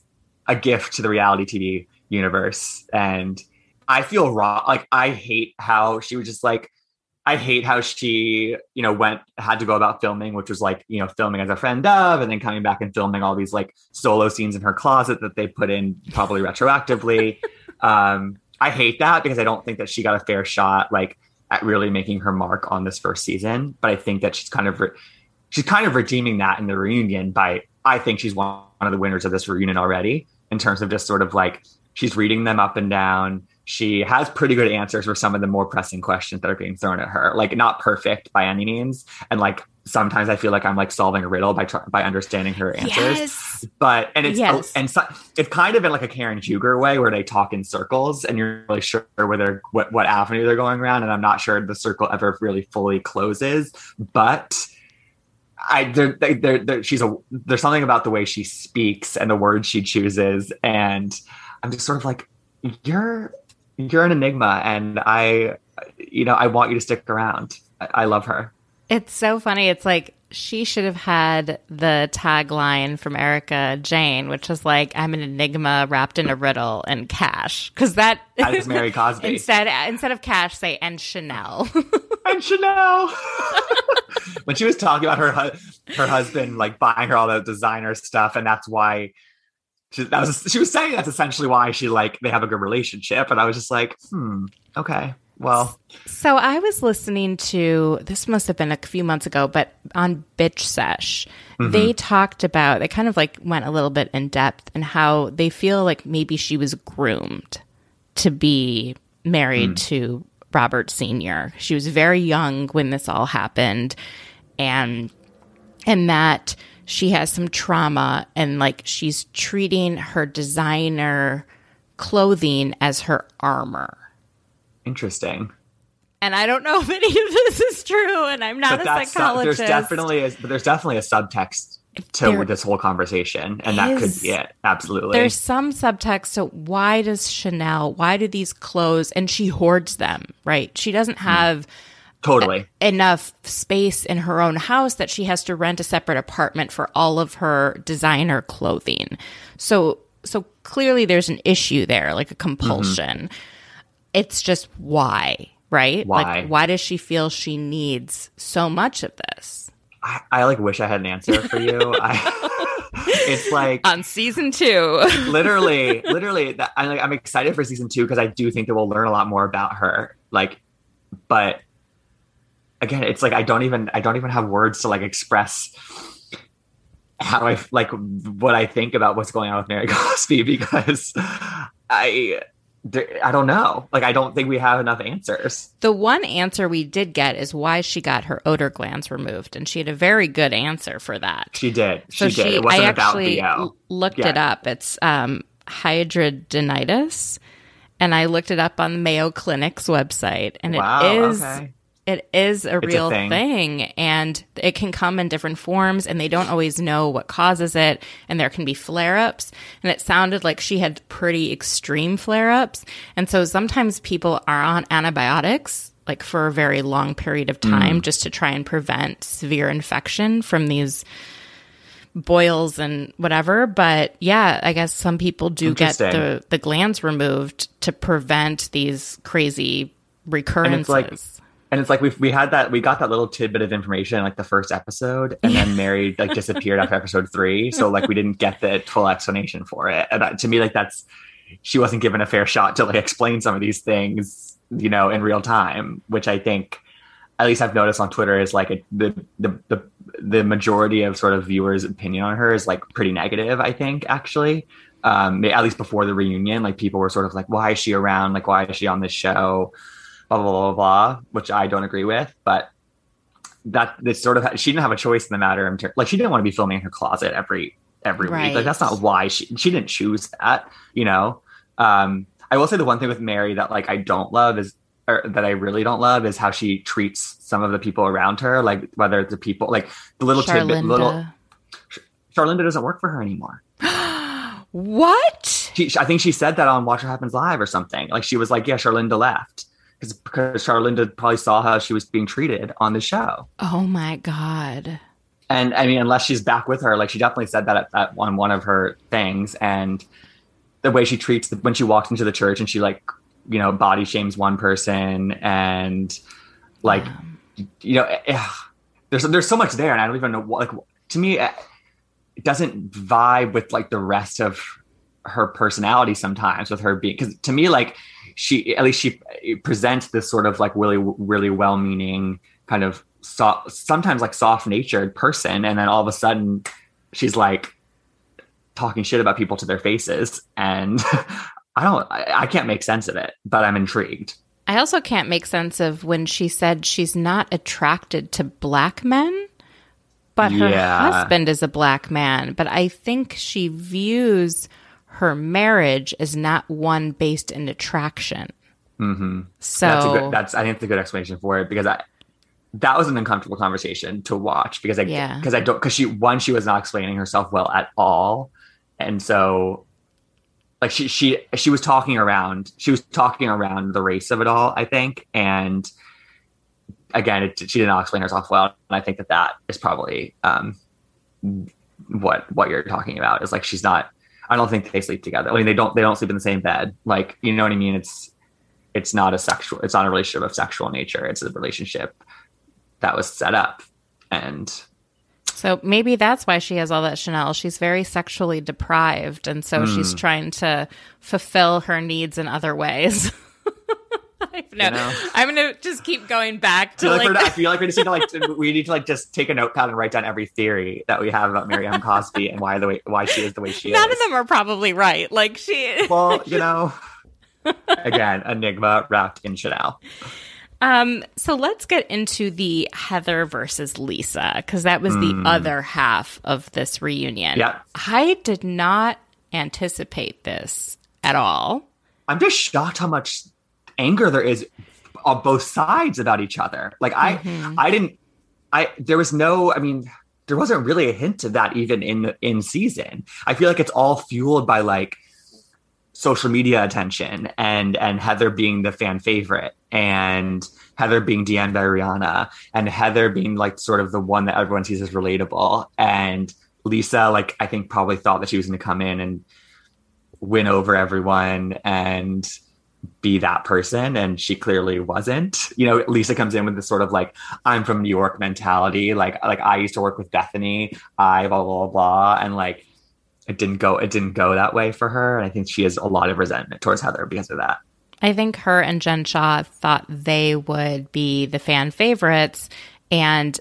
a gift to the reality TV universe, and I feel raw. Like I hate how she was just like. I hate how she, you know, went had to go about filming, which was like, you know, filming as a friend of, and then coming back and filming all these like solo scenes in her closet that they put in probably retroactively. um, I hate that because I don't think that she got a fair shot, like at really making her mark on this first season. But I think that she's kind of re- she's kind of redeeming that in the reunion by I think she's one of the winners of this reunion already in terms of just sort of like she's reading them up and down. She has pretty good answers for some of the more pressing questions that are being thrown at her. Like not perfect by any means, and like sometimes I feel like I'm like solving a riddle by try- by understanding her answers Yes. but and it's oh, Yes. and so, it's kind of in like a Karen Huger way where they talk in circles and you're really sure where they're what, what avenue they're going around and I'm not sure the circle ever really fully closes but I there there there- there she's a there's something about the way she speaks and the words she chooses and I'm just sort of like you're you're an enigma and I you know I want you to stick around I, I love her It's so funny. It's like she should have had the tagline from Erika Jayne, which is like, "I'm an enigma wrapped in a riddle and cash," because that That is Mary Cosby. instead instead of cash, say and Chanel. and Chanel. when she was talking about her hu- her husband like buying her all the designer stuff, and that's why she, that was she was saying that's essentially why she like they have a good relationship, and I was just like, hmm, okay, Well, So I was listening to this must have been a few months ago, but on Bitch Sesh, they talked about they kind of like went a little bit in depth and how they feel like maybe she was groomed to be married to Robert Senior. She was very young when this all happened, and and that she has some trauma and like she's treating her designer clothing as her armor. interesting. And I don't know if any of this is true, and I'm not but a psychologist. there's definitely a, but there's definitely a subtext to There this whole conversation, and that could be it. Absolutely. There's some subtext to why does Chanel, why do these clothes, and she hoards them, right? She doesn't Hmm. have totally. enough space in her own house that she has to rent a separate apartment for all of her designer clothing. So so clearly there's an issue there, like a compulsion. Mm-hmm. It's just why, right? Why? Like why does she feel she needs so much of this? I, I like wish I had an answer for you. I, it's like On season 2. literally, literally. I'm, like, I'm excited for season two because I do think that we'll learn a lot more about her. Like, but again, it's like I don't even I don't even have words to like express how I like what I think about what's going on with Mary Cosby because I I don't know. Like I don't think we have enough answers. The one answer we did get is why she got her odor glands removed, and she had a very good answer for that. She did. so she she, did. It wasn't I actually l- looked Yeah. it up. It's um, and I looked it up on the Mayo Clinic's website, and Wow, it is okay. It is a It's a real thing. thing. and it can come in different forms, and they don't always know what causes it, and there can be flare ups. And it sounded like she had pretty extreme flare ups, and so sometimes people are on antibiotics. Like for a very long period of time, Mm. just to try and prevent severe infection from these boils and whatever. But yeah, I guess some people do get the, the glands removed to prevent these crazy recurrences. And it's like we we had that we got that little tidbit of information in like the first episode and then mary like disappeared after episode three. So like we didn't get the full explanation for it. And that, to me like that's she wasn't given a fair shot to like explain some of these things you know in real time which i think at least i've noticed on twitter is like a, the, the the the majority of sort of viewers opinion on her is like pretty negative i think actually. Um at least before the reunion like people were sort of like why is she around? Like why is she on this show blah blah blah blah, which I don't agree with. But that this sort of she didn't have a choice in the matter. Like she didn't want to be filming in her closet every every week. Like that's not why she she didn't choose that. You know. Um, I will say the one thing with Mary that like I don't love is or that I really don't love is how she treats some of the people around her. Like whether it's the people like the little tidbit, little Charlinda. Charlinda doesn't work for her anymore. What? She, I think she said that on Watch What Happens Live or something. Like she was like, yeah, Charlinda left because because Charlinda probably saw how she was being treated on the show. Oh my god. And I mean, unless she's back with her, like she definitely said that at, at on one of her things. And the way she treats the, when she walks into the church and she like, you know, body shames one person and like, you know, eh, there's there's so much there, and I don't even know what. Like to me, eh, it doesn't vibe with like the rest of her personality sometimes with her being because to me like she at least she presents this sort of like really really well-meaning kind of soft sometimes like soft natured person and then all of a sudden she's like talking shit about people to their faces and i don't I, I can't make sense of it but i'm intrigued I also can't make sense of when she said she's not attracted to black men, but her Yeah. husband is a black man. But I think she views her marriage is not one based in attraction. mm-hmm. So that's a good that's i think it's a good explanation for it because i that was an uncomfortable conversation to watch because i Yeah. because i don't because she one she was not explaining herself well at all and so like she she she was talking around she was talking around the race of it all i think and again it, she did not explain herself well and i think that that is probably um what what you're talking about is like she's not i don't think they sleep together i mean they don't they don't sleep in the same bed like you know what i mean it's it's not a sexual it's not a relationship of sexual nature it's a relationship that was set up and So maybe that's why she has all that Chanel. She's very sexually deprived. And so Hmm. she's trying to fulfill her needs in other ways. life. No, You know? I'm gonna just keep going back I to feel like, like, I feel like we just need to like to- we need to like just take a notepad and write down every theory that we have about Mary Miriam Cosby and why the way why she is the way she none is. None of them are probably right. Like she. Well, you know, again, enigma wrapped in Chanel. Um, so let's get into the Heather versus Lisa because that was the other half of this reunion. Hmm. Yeah. I did not anticipate this at all. I'm just shocked how much anger there is on both sides about each other. Like I, mm-hmm. I didn't, I there was no, I mean, there wasn't really a hint of that even in in season. I feel like it's all fueled by like social media attention and and Heather being the fan favorite and Heather being Deanne by Rihanna and Heather being like sort of the one that everyone sees as relatable and Lisa like I think probably thought that she was going to come in and win over everyone and be that person and she clearly wasn't. You know lisa comes in with this sort of like i'm from new york mentality like like i used to work with bethenny i blah blah blah, and like it didn't go it didn't go that way for her and i think she has a lot of resentment towards heather because of that. I think her and Jen Shah thought they would be the fan favorites, and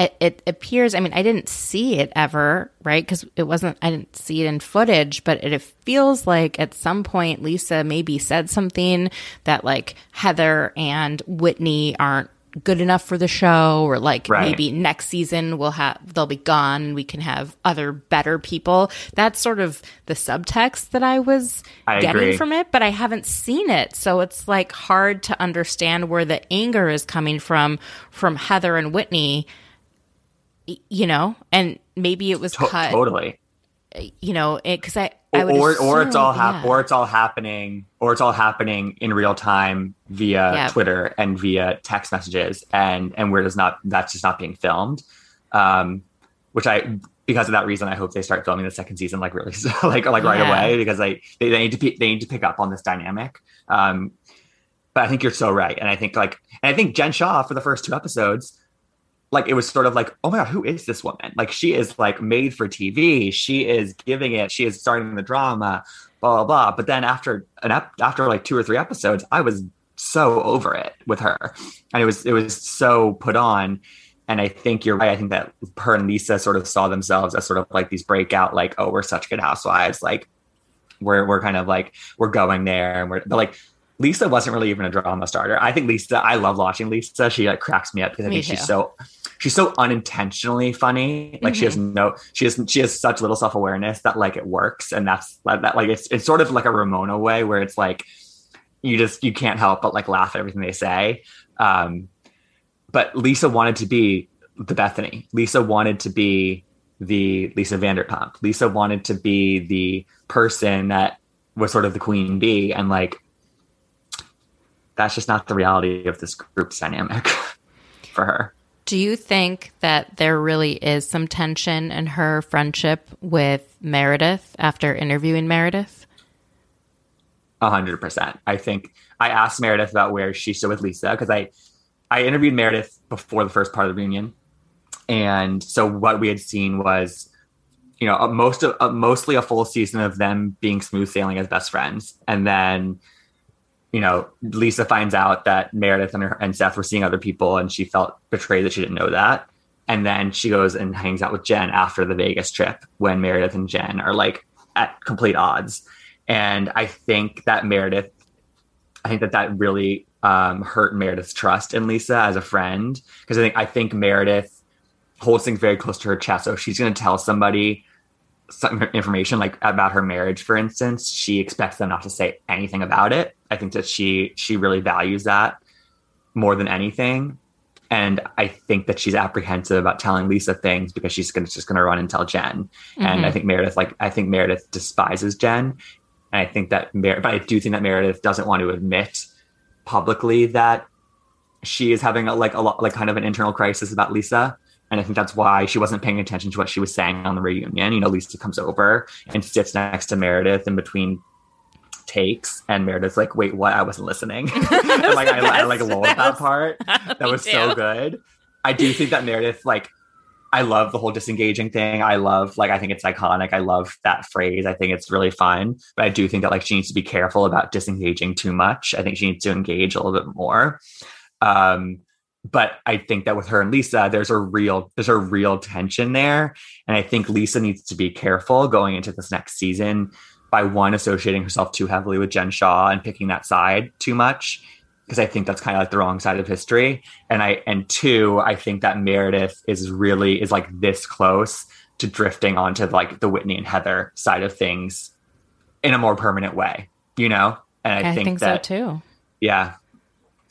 it, it appears. I mean, I didn't see it ever, right? Because it wasn't. I didn't see it in footage, but it, it feels like at some point Lisa maybe said something that like Heather and Whitney aren't good enough for the show or like Right. maybe next season we'll have they'll be gone and we can have other better people that's sort of the subtext that i was I getting agree. from it but i haven't seen it so it's like hard to understand where the anger is coming from from heather and whitney you know and maybe it was To- cut totally you know because i I would or or it's all hap- yeah. or it's all happening or it's all happening in real time via Yeah. Twitter and via text messages and and where does not that's just not being filmed um which I because of that reason I hope they start filming the second season like really like like right Yeah. away because like they, they need to pe- they need to pick up on this dynamic um but I think you're so right and I think like and I think Jen Shah for the first two episodes like it was sort of like, oh my god, who is this woman? Like she is like made for TV. She is giving it. She is starting the drama. Blah blah blah. But then after an ep- after like two or three episodes, I was so over it with her, and it was it was so put on. And I think you're right. I think that her and Lisa sort of saw themselves as sort of like these breakout, like, oh, we're such good housewives. Like we're we're kind of like we're going there, and we're but like Lisa wasn't really even a drama starter. I think Lisa. I love watching Lisa. She like cracks me up because I Me think too. she's so she's so unintentionally funny. Like she has no, she has she has such little self awareness that like it works, and that's that, that like it's it's sort of like a Ramona way where it's like you just you can't help but like laugh at everything they say. Um, but Lisa wanted to be the Bethenny. Lisa wanted to be the Lisa Vanderpump. Lisa wanted to be the person that was sort of the queen bee, and like that's just not the reality of this group's dynamic for her. Do you think that there really is some tension in her friendship with Meredith after interviewing Meredith? A hundred percent. I think I asked Meredith about where she stood with Lisa because I I interviewed Meredith before the first part of the reunion, and so what we had seen was, you know, a, most of a, mostly a full season of them being smooth sailing as best friends, and then, you know, Lisa finds out that Meredith and her and Seth were seeing other people, and she felt betrayed that she didn't know that, and then she goes and hangs out with Jen after the Vegas trip when Meredith and Jen are like at complete odds. And I think that Meredith, I think that that really um, hurt Meredith's trust in Lisa as a friend because I think I think Meredith holds things very close to her chest. So she's going to tell somebody some information like about her marriage, for instance, she expects them not to say anything about it. I think that she she really values that more than anything. And I think that she's apprehensive about telling Lisa things because she's gonna, just going to run and tell Jen. And I mm-hmm. think Meredith, like, I think Meredith despises Jen. And I think that, Mer- but I do think that Meredith doesn't want to admit publicly that she is having a, like a lot, like kind of an internal crisis about Lisa. And I think that's why she wasn't paying attention to what she was saying on the reunion. You know, Lisa comes over and sits next to Meredith in between takes, and Meredith's like, "Wait, what? I wasn't listening." and like I, I like loved That that, was- part. That was too. so good. I do think that Meredith like I love the whole disengaging thing. I love, like, I think it's iconic. I love that phrase. I think it's really fun. But I do think that, like, she needs to be careful about disengaging too much. I think she needs to engage a little bit more. Um, but I think that with her and Lisa, there's a real there's a real tension there, and I think Lisa needs to be careful going into this next season by one associating herself too heavily with Jen Shah and picking that side too much because I think that's kind of like the wrong side of history, and I and two, I think that Meredith is really is like this close to drifting onto like the Whitney and Heather side of things in a more permanent way, you know, and I, I think, think that so too. yeah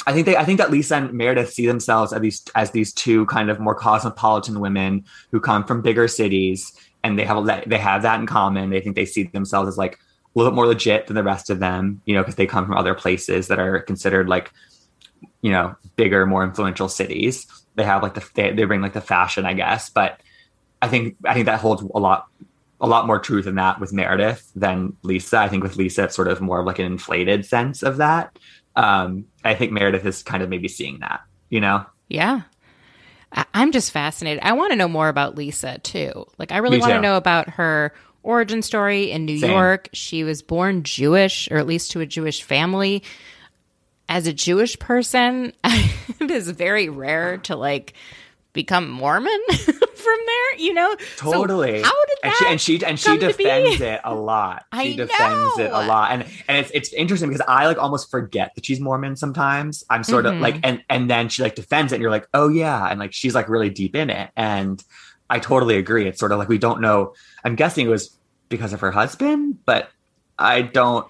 I think they I think that Lisa and Meredith see themselves as these as these two kind of more cosmopolitan women who come from bigger cities and they have they have that in common. They think they see themselves as like a little bit more legit than the rest of them, you know, because they come from other places that are considered like you know bigger, more influential cities. They have like the they, they bring like the fashion, I guess, but I think I think that holds a lot a lot more truth in that with Meredith than Lisa. I think with Lisa, it's sort of more of like an inflated sense of that um, I think Meredith is kind of maybe seeing that, you know? Yeah. I- I'm just fascinated. I want to know more about Lisa too. Like, I really want to know about her origin story in New Same. York. She was born Jewish, or at least to a Jewish family. As a Jewish person, it is very rare to like become Mormon from there, you know? So Totally. how did that? and she and she and she come to be? defends it a lot. I She defends it a lot. And and it's it's interesting because I like almost forget that she's Mormon sometimes. I'm sort Mhm. of like and and then she like defends it and you're like, "Oh yeah." And like she's like really deep in it. And I totally agree. It's sort of like we don't know. I'm guessing it was because of her husband, but I don't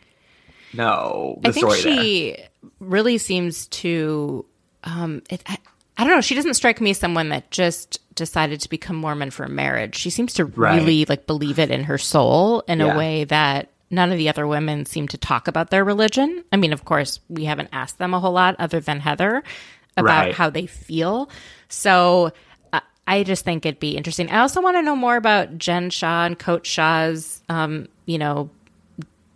know the I think story there. she really seems to. Um, it, I, don't know. She doesn't strike me as someone that just decided to become Mormon for marriage. She seems to Right. really like believe it in her soul in Yeah. a way that none of the other women seem to talk about their religion. I mean, of course, we haven't asked them a whole lot other than Heather about Right. how they feel. So uh, I just think it'd be interesting. I also want to know more about Jen Shah and Coach Shah's, um, you know,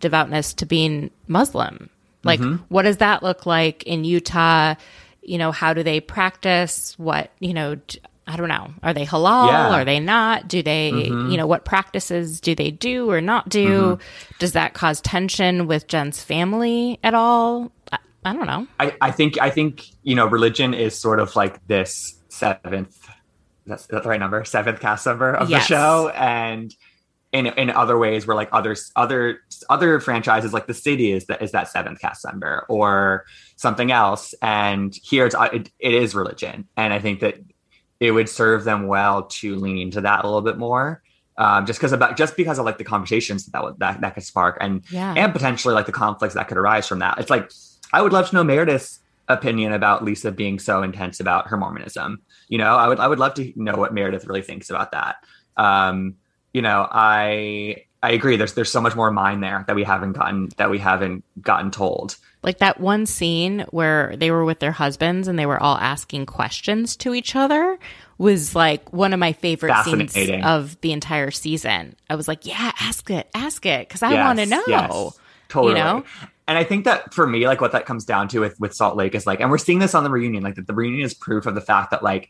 devoutness to being Muslim. Like, Mm-hmm. what does that look like in Utah? You know, how do they practice? What, you know, I don't know. Are they halal? Yeah. Mm-hmm. Are they not? Do they, you know, what practices do they do or not do? Does that cause tension with Jen's family at all? I, I don't know. I, I think I think you know religion is sort of like this seventh that's, that's the right number seventh cast member of Yes. the show and in in other ways where like others other other franchises like the city is that is that seventh cast member or something else and here it's uh, it, it is religion and I think that it would serve them well to lean into that a little bit more um, just because about just because of like the conversations that would, that that could spark and Yeah. and potentially like the conflicts that could arise from that. It's like I would love to know Meredith's opinion about Lisa being so intense about her Mormonism. You know, I would I would love to know what Meredith really thinks about that. Um, you know, I I agree. There's there's so much more mine there that we haven't gotten that we haven't gotten told. Like that one scene where they were with their husbands and they were all asking questions to each other was like one of my favorite scenes of the entire season. I was like, yeah, ask it, ask it, because I Yes, want to know. yes, totally. know? And I think that for me, like what that comes down to with with Salt Lake is like, and we're seeing this on the reunion, like that the reunion is proof of the fact that like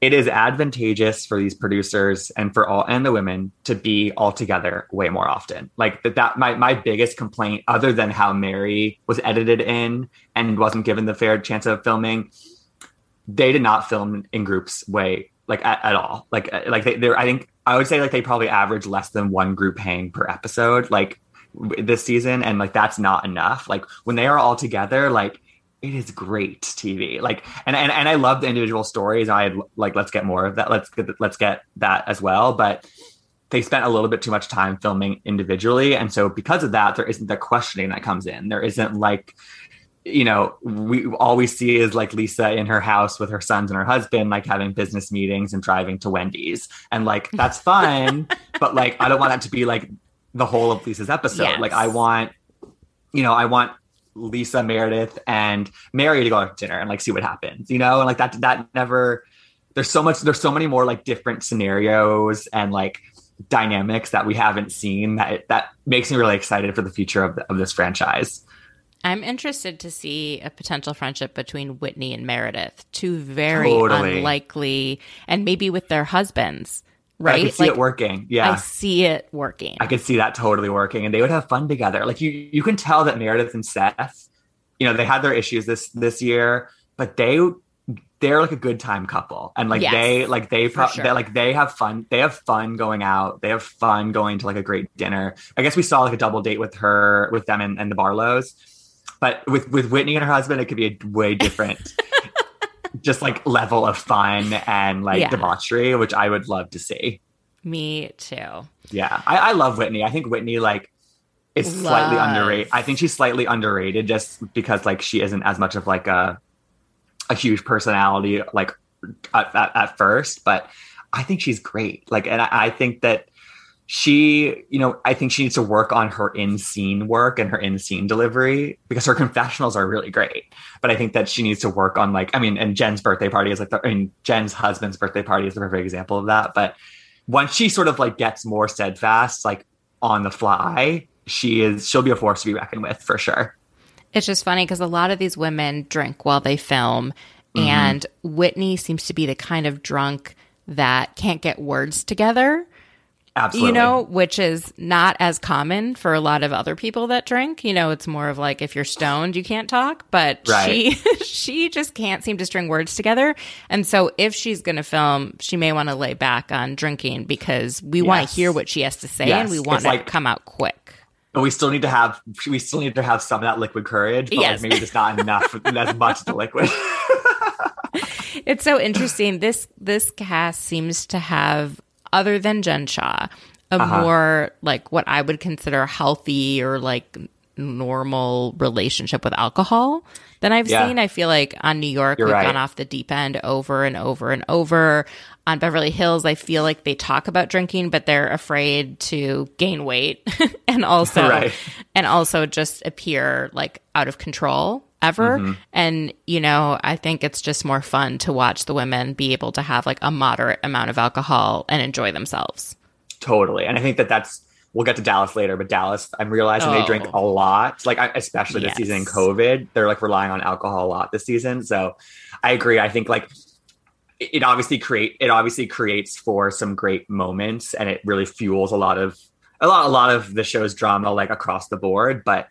it is advantageous for these producers and for all and the women to be all together way more often. Like that that my my biggest complaint, other than how Mary was edited in and wasn't given the fair chance of filming, they did not film in groups way like at, at all. Like uh, like they they're I think I would say like they probably average less than one group hang per episode like this season and like that's not enough. Like when they are all together like it is great TV. Like and and, and I love the individual stories. I like let's get more of that. Let's get let's get that as well, but they spent a little bit too much time filming individually and so because of that there isn't the questioning that comes in. There isn't like you know, we all we see is like Lisa in her house with her sons and her husband, like having business meetings and driving to Wendy's. And like that's fun, but like I don't want that to be like the whole of Lisa's episode. Yes. Like I want, you know, I want Lisa, Meredith, and Mary to go out to dinner and like see what happens, you know, and like that that never there's so much there's so many more like different scenarios and like dynamics that we haven't seen that that makes me really excited for the future of, of this franchise. I'm interested to see a potential friendship between Whitney and Meredith, two very Totally. unlikely, and maybe with their husbands, I right? could see it working. Yeah. I see it working. I could see that totally working, and they would have fun together. Like you, you can tell that Meredith and Seth, you know, they had their issues this this year, but they they're like a good time couple, and like Yes, they like they, pro- sure. like they have fun. They have fun going out. They have fun going to like a great dinner. I guess we saw like a double date with her with them and, and the Barlows, but with with Whitney and her husband, it could be a way different. just like level of fun and like Yeah. debauchery, which I would love to see. Me too. Yeah, I, I love Whitney. I think Whitney like is slightly underrated. I think she's slightly underrated just because like she isn't as much of like a a huge personality like at, at, at first, but I think she's great. Like, and I, I think that she, you know, I think she needs to work on her in scene work and her in scene delivery because her confessionals are really great. But I think that she needs to work on like, I mean, and Jen's birthday party is like, the, I mean, Jen's husband's birthday party is the perfect example of that. But once she sort of like gets more steadfast, like on the fly, she is, she'll be a force to be reckoned with for sure. It's just funny because a lot of these women drink while they film, Mm-hmm. and Whitney seems to be the kind of drunk that can't get words together. Absolutely. You know, which is not as common for a lot of other people that drink. You know, it's more of like if you're stoned, you can't talk, but Right. she she just can't seem to string words together. And so if she's going to film, she may want to lay back on drinking because we want to hear what she has to say Yes. and we want It's it like- to come out quick. But we still need to have we still need to have some of that liquid courage, but Yes. like maybe just not enough as much of the liquid. It's so interesting. This this cast seems to have, other than Jen Shah, a Uh-huh. more like what I would consider healthy or like normal relationship with alcohol than I've Yeah. seen. I feel like on New York, You're we've right. gone off the deep end over and over and over. On Beverly Hills, I feel like they talk about drinking, but they're afraid to gain weight and also Right. and also just appear like out of control ever. Mm-hmm. And, you know, I think it's just more fun to watch the women be able to have like a moderate amount of alcohol and enjoy themselves. totally. And I think that that's we'll get to Dallas later, but Dallas, I'm realizing they drink Oh. a lot. Like especially this Yes. season in COVID, they're like relying on alcohol a lot this season. So I agree. I think like it it obviously create it obviously creates for some great moments and it really fuels a lot of a lot a lot of the show's drama like across the board but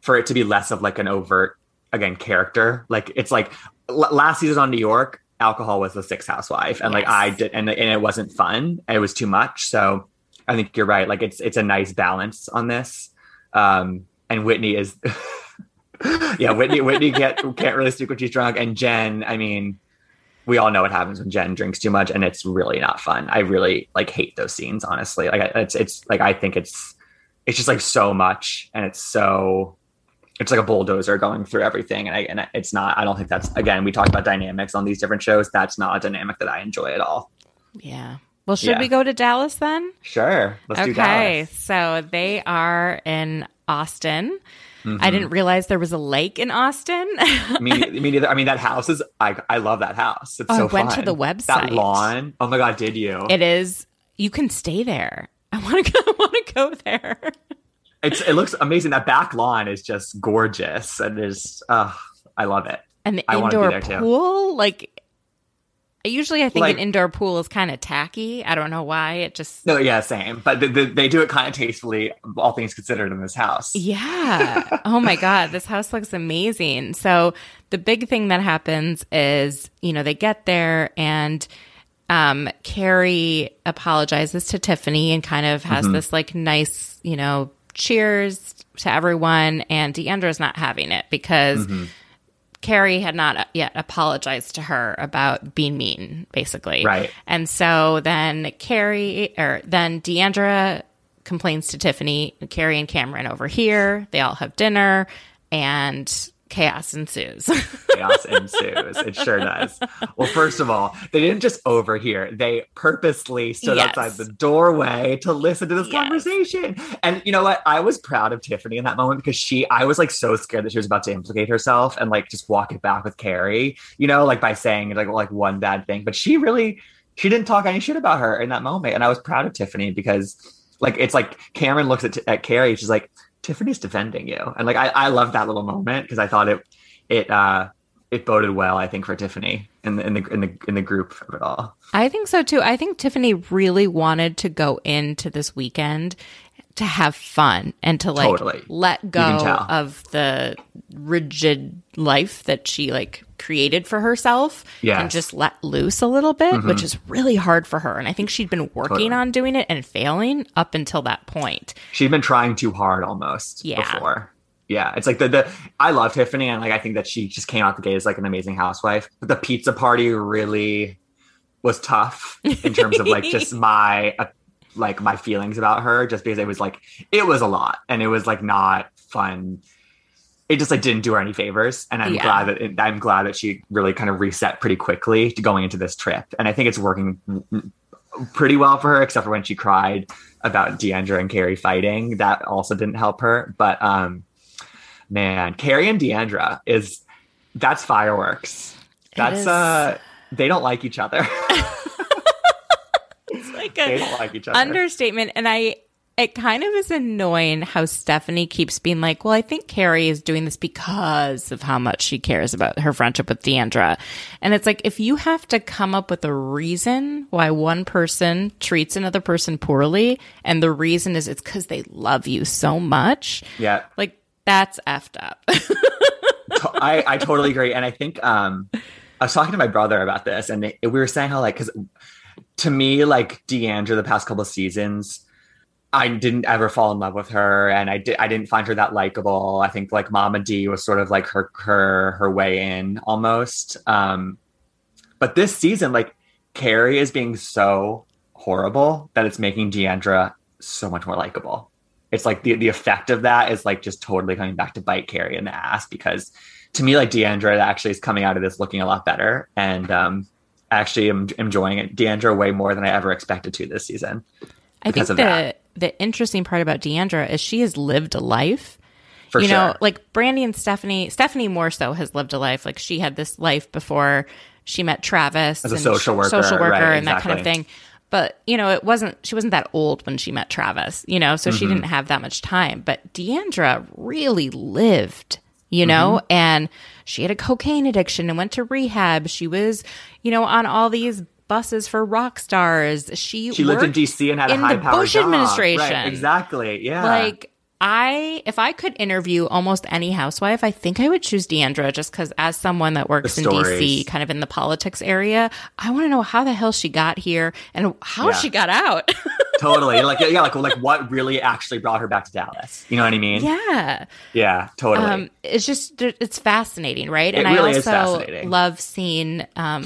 for it to be less of like an overt again character. Like it's like l- last season on new york alcohol was the sixth housewife. And like i did and, and it wasn't fun. It was too much. So i think you're right. Like it's it's a nice balance on this. Um and whitney is yeah whitney whitney can't can't really speak when she's drunk. And jen i mean we all know what happens when Jen drinks too much, and it's really not fun. I really like hate those scenes, honestly. Like it's it's like I think it's it's just like so much, and it's so it's like a bulldozer going through everything, and I and it's not. I don't think that's again. We talk about dynamics on these different shows. That's not a dynamic that I enjoy at all. Yeah. Well, should Yeah. we go to Dallas then? Sure, let's do okay. So they are in Austin. Mm-hmm. I didn't realize there was a lake in Austin. me, me neither. I mean, that house is. I I love that house. It's Oh, I so went to the That website. lawn. Oh my god, did you? it is, you can stay there. I want to go, I want to go there. It's it looks amazing. That back lawn is just gorgeous, and is. Uh, I love it. And the I indoor there too. pool, like usually I think Like- an indoor pool is kind of tacky. I don't know why. It just No, yeah, same. But the, the, they do it kind of tastefully, all things considered, in this house. Yeah. oh my God. This house looks amazing. So the big thing that happens is, you know, they get there and um, Kary apologizes to Tiffany and kind of has this like nice, you know, cheers to everyone. And D'Andra's not having it because mm-hmm. Kary had not yet apologized to her about being mean, basically. Right. And so then Kary, or then D'Andra complains to Tiffany, Kary and Kameron over here. They all have dinner and chaos ensues. Chaos ensues. It sure does. Well, first of all, they didn't just overhear, they purposely stood Yes. outside the doorway to listen to this Yes. conversation. And you know what? I was proud of Tiffany in that moment because she, I was like so scared that she was about to implicate herself and like just walk it back with Kary, you know, like by saying like, like one bad thing. But she really, she didn't talk any shit about her in that moment. And I was proud of Tiffany because like, it's like Kameron looks at, at Kary, she's like, Tiffany's defending you. And like I, I love that little moment because I thought it it uh it boded well, I think, for Tiffany in the in the in the in the group of it all. I think so too. I think Tiffany really wanted to go into this weekend to have fun and to like Totally. let go of the rigid life that she like created for herself Yes. and just let loose a little bit, which is really hard for her. And I think she'd been working Totally. on doing it and failing up until that point. She'd been trying too hard almost Yeah. before. Yeah, it's like the the I love Tiffany and like I think that she just came out the gate as like an amazing housewife. But the pizza party really was tough in terms of like just my uh, like my feelings about her just because it was like it was a lot and it was like not fun. It just like didn't do her any favors, and I'm Yeah. glad that it, I'm glad that she really kind of reset pretty quickly to going into this trip, and I think it's working pretty well for her, except for when she cried about D'Andra and Kary fighting. That also didn't help her. But um man, Kary and D'Andra is that's fireworks. That's uh they don't like each other. Like they a don't like each other. understatement. And I, it kind of is annoying how Stephanie keeps being like, well, I think Kary is doing this because of how much she cares about her friendship with D'Andra. And it's like, if you have to come up with a reason why one person treats another person poorly, and the reason is it's because they love you so much, yeah. like, that's effed up. I, I totally agree. And I think um I was talking to my brother about this and we were saying how like because to me, like D'Andra the past couple of seasons, I didn't ever fall in love with her and I did I didn't find her that likable. I think like Mama D was sort of like her her her way in almost. Um but this season, like Kary is being so horrible that it's making D'Andra so much more likable. It's like the the effect of that is like just totally coming back to bite Kary in the ass because to me, like D'Andra actually is coming out of this looking a lot better, and um, actually am enjoying it. D'Andra way more than I ever expected to this season. I think the that. the interesting part about D'Andra is she has lived a life. For you sure. know, like Brandi and Stephanie. Stephanie more so has lived a life. Like she had this life before she met Travis As a and social worker, social worker, right, and that kind of thing. But you know, it wasn't. She wasn't that old when she met Travis. You know, so Mm-hmm. she didn't have that much time. But D'Andra really lived. You know, Mm-hmm. and she had a cocaine addiction and went to rehab. She was, you know, on all these buses for rock stars. She she lived in DC and had in a high the powered Bush administration. Right, exactly. Yeah. Like I, if I could interview almost any housewife, I think I would choose D'Andra just because, as someone that works in DC, kind of in the politics area, I want to know how the hell she got here and how Yeah. she got out. totally. Like yeah, like like what really actually brought her back to Dallas. You know what I mean? yeah, Yeah, totally. um, it's just it's fascinating, right? It and really I also love seeing um,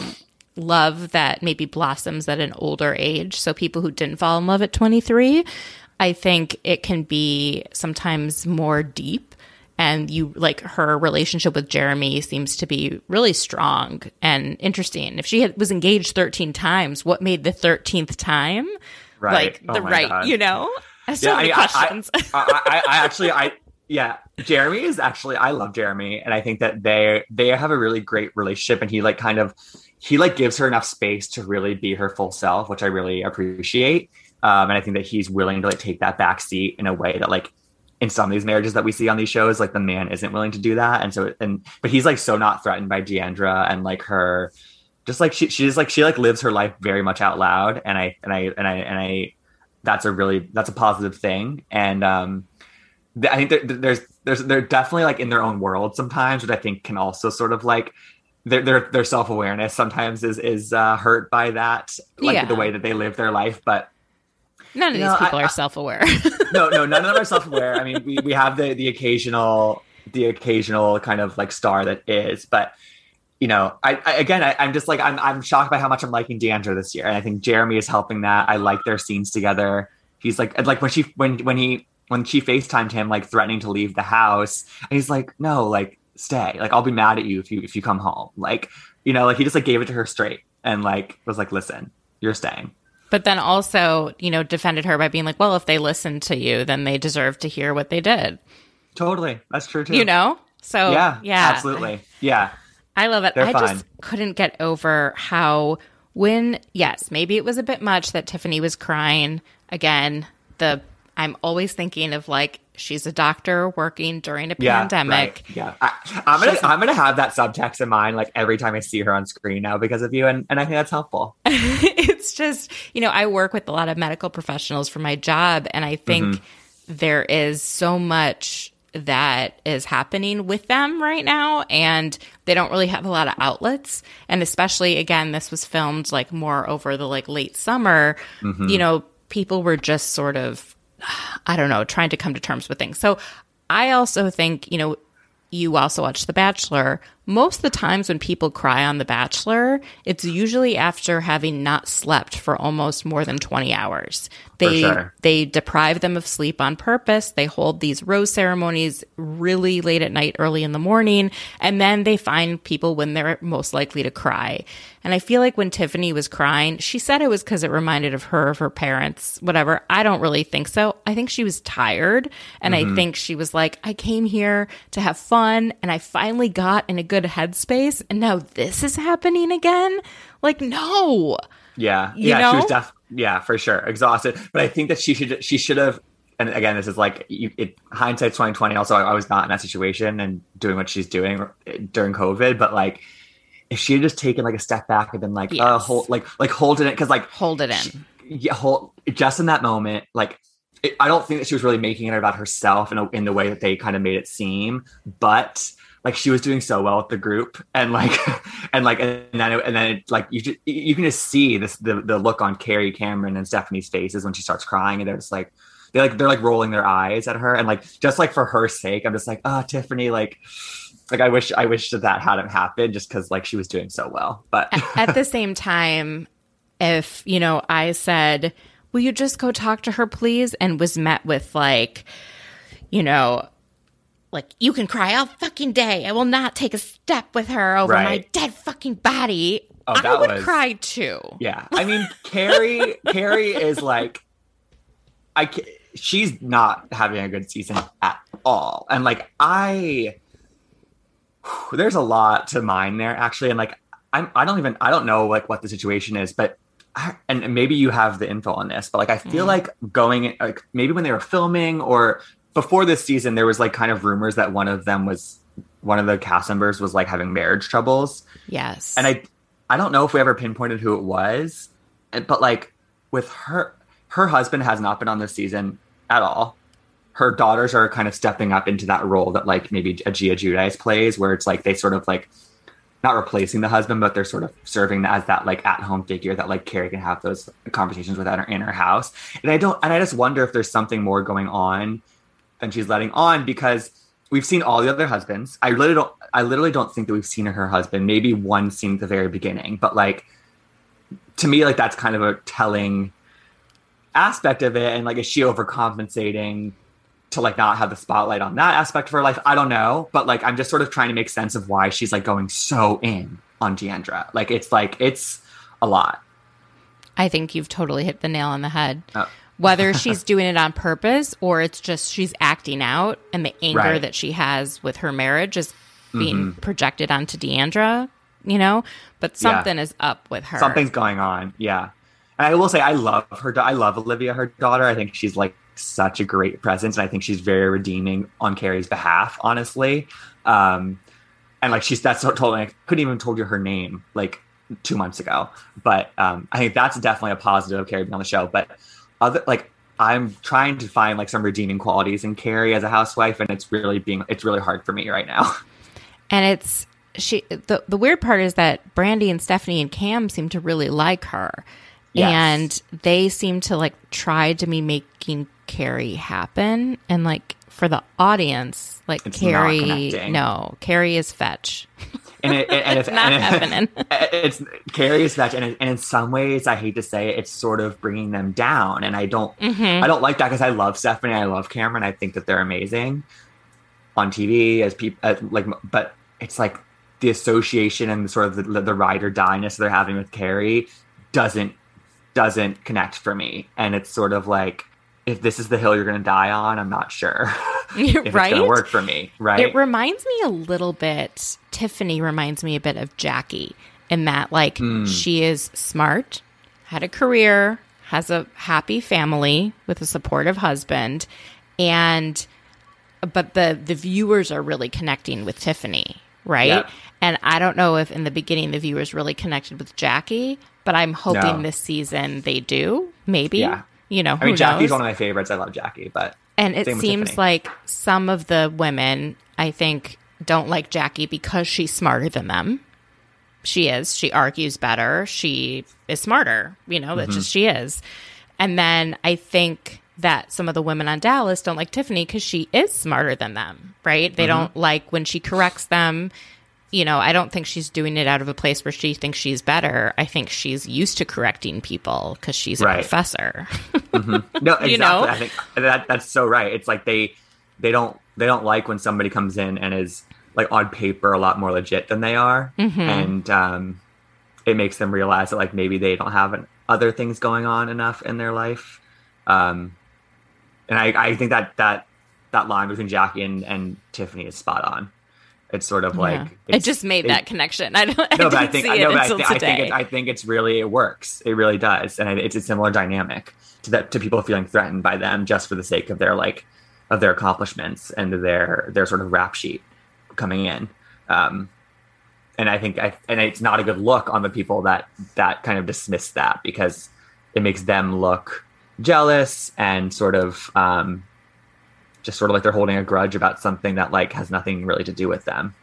love that maybe blossoms at an older age. So people who didn't fall in love at 23, I think it can be sometimes more deep. And you like her relationship with Jeremy seems to be really strong and interesting. If she had, was engaged 13 times, what made the 13th time Right. like Oh the right, God. you know? I have so yeah, many I, questions. I, I, I, I actually, I yeah, Jeremy is actually I love Jeremy, and I think that they they have a really great relationship, and he like kind of he like gives her enough space to really be her full self, which I really appreciate. Um, and I think that he's willing to like take that back seat in a way that like in some of these marriages that we see on these shows, like the man isn't willing to do that, and so and but he's like so not threatened by D'Andra and like her. Just like she, she's like she like lives her life very much out loud, and I and I and I and I that's a really that's a positive thing and um i think there, there's there's they're definitely like in their own world sometimes which i think can also sort of like their their, their self-awareness sometimes is is uh hurt by that like Yeah. the way that they live their life but None of you these know, people I- are self aware. no no none of them are self-aware. I mean we, we have the the occasional the occasional kind of like star that is but you know i, I again I, i'm just like I'm, I'm shocked by how much i'm liking D'Andra this year and i think jeremy is helping that. I like their scenes together. He's like like when she when when he when she facetimed him like threatening to leave the house and he's like no like stay. Like i'll be mad at you if you if you come home. Like you know like he just like gave it to her straight and like was like listen you're staying but then also, you know, defended her by being like, well, if they listened to you, then they deserve to hear what they did, totally that's true too you know? So, yeah yeah. absolutely yeah I love it. They're I fine. just couldn't get over how when yes, maybe it was a bit much that Tiffany was crying again. The I'm always thinking of like She's a doctor working during a Yeah, pandemic. right. Yeah, I, I'm gonna I'm gonna have that subtext in mind like every time I see her on screen now because of you, and and I think that's helpful. it's just, you know, I work with a lot of medical professionals for my job, and I think mm-hmm. there is so much that is happening with them right now, and they don't really have a lot of outlets. And especially, again, this was filmed like more over the like late summer, mm-hmm. you know, people were just sort of, I don't know, trying to come to terms with things. So I also think, you know, you also watch The Bachelor. Most of the times when people cry on The Bachelor, it's usually after having not slept for almost more than 20 hours. They sure. they deprive them of sleep on purpose. They hold these rose ceremonies really late at night, early in the morning, and then they find people when they're most likely to cry. And I feel like when Tiffany was crying, she said it was because it reminded of her of her parents, whatever. I don't really think so. I think she was tired, and I mm-hmm. think she was like, I came here to have fun, and I finally got in a good headspace, and now this is happening again. Like, no. Yeah, You yeah, she was def- yeah for sure exhausted. But I think that she should she should have. And again, this is like you, it, hindsight twenty twenty. Also, I, I was not in that situation and doing what she's doing during COVID. But like, if she had just taken like a step back and been like, uh, hold, like like holding it because like Hold it in. yeah, hold, just in that moment, like it, I don't think that she was really making it about herself in, a, in the way that they kind of made it seem, but like she was doing so well with the group and like and like and then it, and then it, like you just, you can just see this the, the look on Kary Kameron and Stephanie's faces when she starts crying and they're just like they like they're like rolling their eyes at her and like just like for her sake I'm just like oh Tiffany like like I wish I wish that that hadn't happened just because like she was doing so well but at the same time, if, you know, I said, Will you just go talk to her, please? And was met with like, you know, like, you can cry all fucking day. I will not take a step with her over my dead fucking body. Oh, I would was- cry too. Yeah, I mean, Kary, Kary is like, I, she's not having a good season at all, and like I, there's a lot to mine there actually, and like I'm, I don't even, I don't know like what the situation is, but. I- And maybe you have the info on this, but like I feel mm. like going like maybe when they were filming or before this season, there was like kind of rumors that one of them was one of the cast members was like having marriage troubles, Yes. and I I don't know if we ever pinpointed who it was, but like with her her husband has not been on this season at all. Her daughters are kind of stepping up into that role that like maybe a Gia Giudice plays, where it's like they sort of like not replacing the husband, but they're sort of serving as that like at home figure that like Kary can have those conversations with at her in her house. And I don't and I just wonder if there's something more going on than she's letting on because we've seen all the other husbands. I literally don't I literally don't think that we've seen her husband. Maybe one scene at the very beginning, but like to me, like that's kind of a telling aspect of it. And like, is she overcompensating to like not have the spotlight on that aspect of her life? I don't know, but like I'm just sort of trying to make sense of why she's like going so in on D'Andra. Like it's like it's a lot. I think you've totally hit the nail on the head. Oh. Whether she's doing it on purpose or it's just she's acting out and the anger Right. that she has with her marriage is being projected onto D'Andra, you know? But Mm-hmm. Yeah. something is up with her. Something's going on. Yeah. And I will say, I love her. I love Olivia, her daughter. I think she's like such a great presence. And I think she's very redeeming on Kary's behalf, honestly. Um, and like, she's that's so totally, I couldn't even told you her name like two months ago. But um, I think that's definitely a positive of Kary being on the show. But other, like, I'm trying to find like some redeeming qualities in Kary as a housewife. And it's really being, it's really hard for me right now. And it's she the the weird part is that Brandi and Stephanie and Cam seem to really like her. Yes. And they seem to like try to be making Kary happen and like for the audience, like It's Kary no, Kary is fetch. and it, and if Not and it- happening. it's Kary's fetch, and, and in some ways, I hate to say it, it's sort of bringing them down, and I don't, Mm-hmm. I don't like that because I love Stephanie, I love Kameron, I think that they're amazing on TV as people, like, but it's like the association and the sort of the, the ride or die-ness they're having with Kary doesn't doesn't connect for me, and it's sort of like if this is the hill you're going to die on, I'm not sure if it's going to work for me, right? It reminds me a little bit. Tiffany reminds me a bit of Jackie in that, like, Hmm. she is smart, had a career, has a happy family with a supportive husband, and but the the viewers are really connecting with Tiffany, right? Yep. And I don't know if in the beginning the viewers really connected with Jackie, but I'm hoping No. this season they do. Maybe, Yeah. You know, I mean, Jackie's knows? one of my favorites. I love Jackie, but And it seems like some of the women, I think, don't like Jackie because she's smarter than them. She is. She argues better. She is smarter. You know, that's Mm-hmm. just she is. And then I think that some of the women on Dallas don't like Tiffany because she is smarter than them, right? Mm-hmm. They don't like when she corrects them. You know, I don't think she's doing it out of a place where she thinks she's better. I think she's used to correcting people because she's a Right. professor. no, exactly. You know? I think that that's so right. It's like they they don't they don't like when somebody comes in and is like on paper a lot more legit than they are, Mm-hmm. and um, it makes them realize that like maybe they don't have an, other things going on enough in their life. Um, and I, I think that that that line between Jackie and, and Tiffany is spot on. It's sort of like Yeah. I it's- just made it- that connection. I don't. I no, didn't but I think see I it know, but I, thi- I think it, I think it's really it works. It really does, and it's a similar dynamic to that to people feeling threatened by them just for the sake of their like of their accomplishments and their their sort of rap sheet coming in. Um, and I think I and it's not a good look on the people that that kind of dismiss that because it makes them look jealous and sort of um, just sort of like they're holding a grudge about something that like has nothing really to do with them.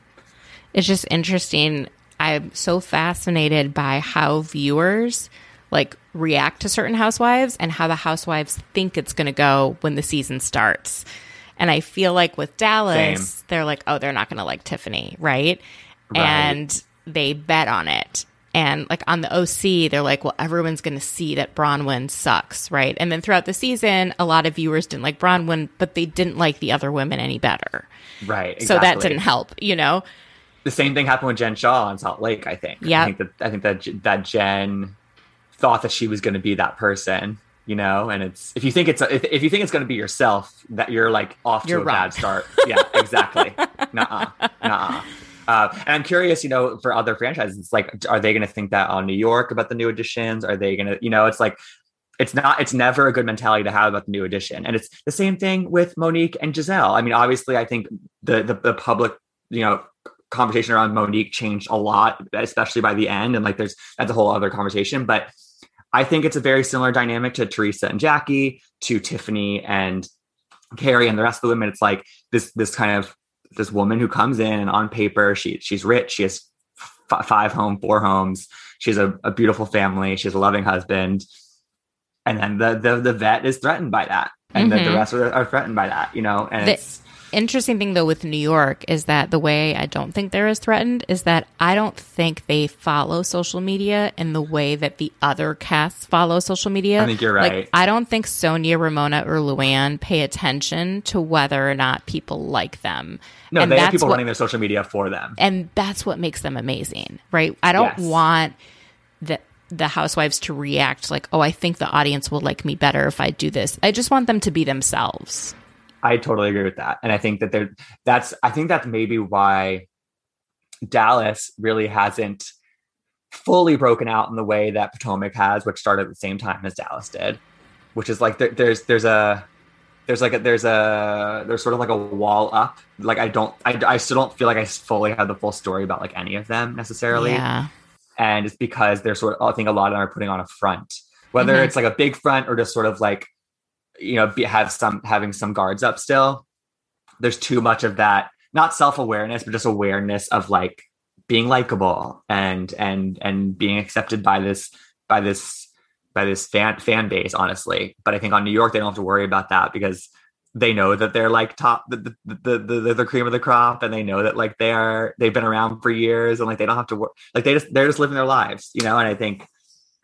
it's just interesting. I'm so fascinated by how viewers like react to certain housewives and how the housewives think it's going to go when the season starts. And I feel like with Dallas, Same. they're like, oh, they're not going to like Tiffany, right? Right. And they bet on it. And like on the OC, they're like, well, everyone's going to see that Braunwyn sucks, right? And then throughout the season, a lot of viewers didn't like Braunwyn, but they didn't like the other women any better. Right. So that didn't help, you know? the same thing happened with Jen Shah on Salt Lake. I think. Yeah. I think that I think that that Jen thought that she was going to be that person, you know. And it's if you think it's if, if you think it's going to be yourself, that you're like off to You're a wrong. bad start. Yeah, exactly. nuh-uh, nuh-uh. Uh, and I'm curious, you know, for other franchises, it's like, are they going to think that on New York about the new editions? Are they going to, you know, it's like, it's not, it's never a good mentality to have about the new edition. And it's the same thing with Monique and Gizelle. I mean, obviously, I think the, the, the public, you know, conversation around Monique changed a lot, especially by the end. And like, there's, that's a whole other conversation. But I think it's a very similar dynamic to Teresa and Jackie, to Tiffany and Kary and the rest of the women. It's like this, this kind of, this woman who comes in and on paper, she, she's rich. She has f- five home, four homes. She has a, a beautiful family. She has a loving husband. And then the, the, the vet is threatened by that. And the, the Mhm. rest are, are threatened by that, you know, and The- it's, interesting thing though with New York is that the way I don't think they're as threatened is that I don't think they follow social media in the way that the other casts follow social media. I think you're right. Like I don't think Sonja, Ramona, or Luann pay attention to whether or not people like them. no, and they have people what- running their social media for them. and that's what makes them amazing, right? I don't Yes. want the the housewives to react like, "Oh, I think the audience will like me better if I do this." I just want them to be themselves. I totally agree with that. And I think that there that's I think that's maybe why Dallas really hasn't fully broken out in the way that Potomac has, which started at the same time as Dallas did. Which is like there, there's there's a there's like a there's a there's sort of like a wall up. Like I don't I, I still don't feel like I fully have the full story about like any of them necessarily Yeah. and it's because they're sort of I think a lot of them are putting on a front, whether Mhm. it's like a big front or just sort of like you know be, have some having some guards up still. There's too much of that, not self awareness, but just awareness of like being likable and and and being accepted by this by this by this fan fan base. Honestly, but I think on New York they don't have to worry about that because they know that they're like top the the, the the the the cream of the crop and they know that like they are they've been around for years and like they don't have to work like they just they're just living their lives you know and i think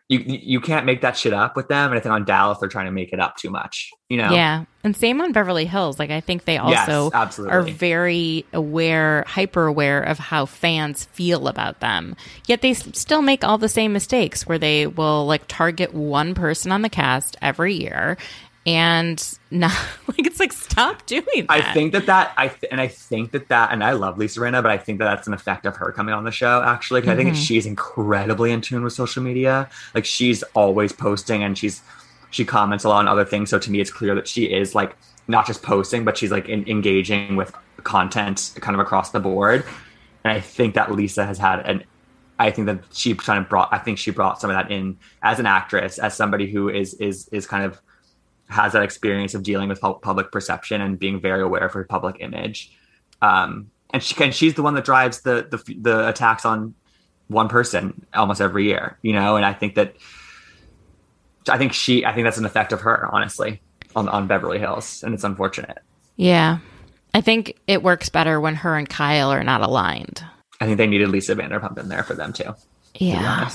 you you can't make that shit up with them and i think on dallas they're trying to make it up too much you know Yeah. And same on Beverly Hills. Like I think they Yes, also absolutely. are very aware, hyper aware of how fans feel about them. Yet they still make all the same mistakes where they will like target one person on the cast every year and not like it's like stop doing that. I think that that I th- and I think that that and I love Lisa Rinna, but I think that that's an effect of her coming on the show actually because I think mm-hmm. she's incredibly in tune with social media. Like she's always posting and she's she comments a lot on other things. So to me, it's clear that she is like not just posting, but she's like in, engaging with content kind of across the board. And I think that Lisa has had an I think that she kind of brought I think she brought some of that in as an actress, as somebody who is is is kind of has that experience of dealing with public perception and being very aware of her public image. Um, and she and she's the one that drives the the the attacks on one person almost every year, you know, and I think that I think she I think that's an effect of her, honestly, on on Beverly Hills. And it's unfortunate. Yeah. I think it works better when her and Kyle are not aligned. I think they needed Lisa Vanderpump in there for them too. Yeah.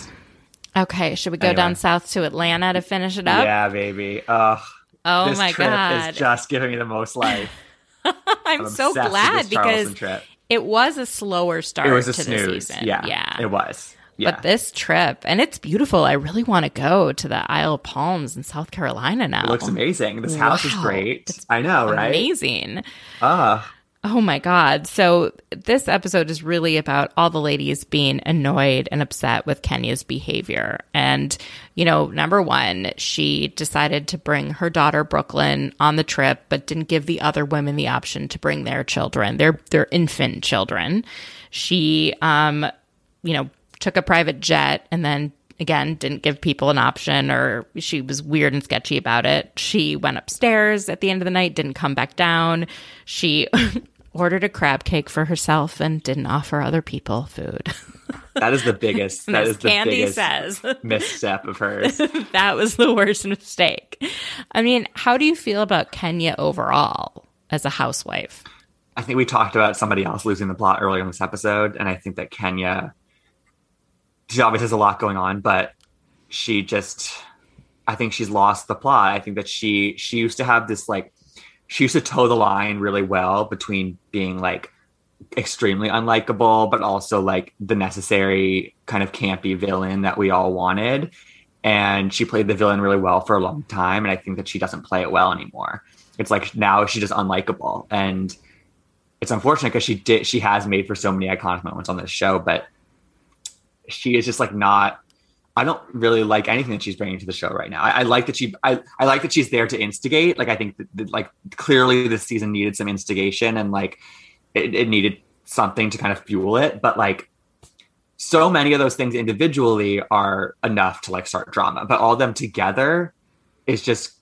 To okay, should we go anyway. down south to Atlanta to finish it up? Yeah, baby. Ugh. Oh my god, This trip is just giving me the most life. I'm, I'm so glad because trip. it was a slower start it was a to snooze. the season. Yeah, yeah, it was. Yeah. But this trip, and it's beautiful. I really want to go to the Isle of Palms in South Carolina now. It looks amazing. This house wow. is great. It's I know, right? Amazing. Ah. Uh. Oh my God. So, this episode is really about all the ladies being annoyed and upset with Kenya's behavior. And, you know, number one, she decided to bring her daughter Brooklyn on the trip, but didn't give the other women the option to bring their children, their, their infant children. She, um, you know, took a private jet and then again didn't give people an option or she was weird and sketchy about it. She went upstairs at the end of the night, didn't come back down. She ordered a crab cake for herself and didn't offer other people food. That is the biggest. that is the Kandi biggest says. misstep of hers. that was the worst mistake. I mean, how do you feel about Kenya overall as a housewife? I think we talked about somebody else losing the plot earlier in this episode, and I think that Kenya she obviously has a lot going on, but she just I think she's lost the plot. I think that she she used to have this like she used to toe the line really well between being like extremely unlikable, but also like the necessary kind of campy villain that we all wanted. And she played the villain really well for a long time. And I think that she doesn't play it well anymore. It's like now she's just unlikable. And it's unfortunate because she did she has made for so many iconic moments on this show, but she is just like not I don't really like anything that she's bringing to the show right now. I, I like that she, I, I like that she's there to instigate. Like I think that, that like clearly this season needed some instigation and like it, it, needed something to kind of fuel it. But like so many of those things individually are enough to like start drama, but all of them together is just.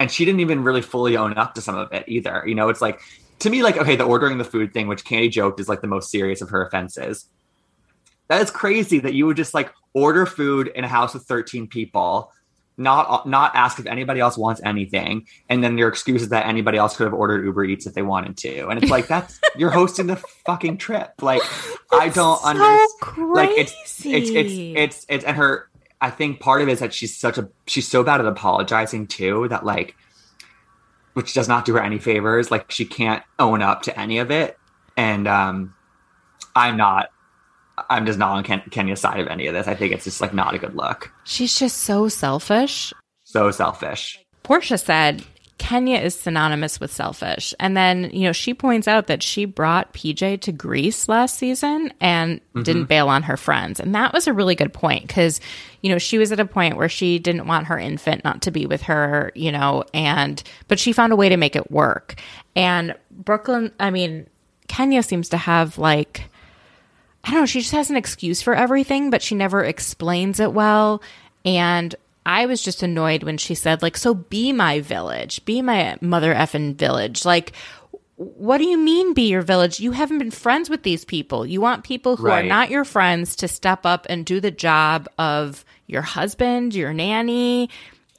And she didn't even really fully own up to some of it either. You know, it's like to me, like okay, the ordering the food thing, which Kandi joked is like the most serious of her offenses that is crazy that you would just like order food in a house with 13 people, not not ask if anybody else wants anything, and then your excuse is that anybody else could have ordered Uber Eats if they wanted to. And it's like that's you're hosting the fucking trip. Like I don't so understand. Like it's it's it's it's it's and her I think part of it is that she's such a she's so bad at apologizing too that like which does not do her any favors. Like she can't own up to any of it. And um I'm not I'm just not on Ken- Kenya's side of any of this. I think it's just like not a good look. She's just so selfish. So selfish. Porsha said Kenya is synonymous with selfish. And then, you know, she points out that she brought PJ to Greece last season and mm-hmm. didn't bail on her friends. And that was a really good point because, you know, she was at a point where she didn't want her infant not to be with her, you know, and, but she found a way to make it work. And Brooklyn, I mean, Kenya seems to have like, I don't know, she just has an excuse for everything, but she never explains it well. And I was just annoyed when she said, like, so be my village, be my mother effing village. Like, what do you mean be your village? You haven't been friends with these people. You want people who right. are not your friends to step up and do the job of your husband, your nanny,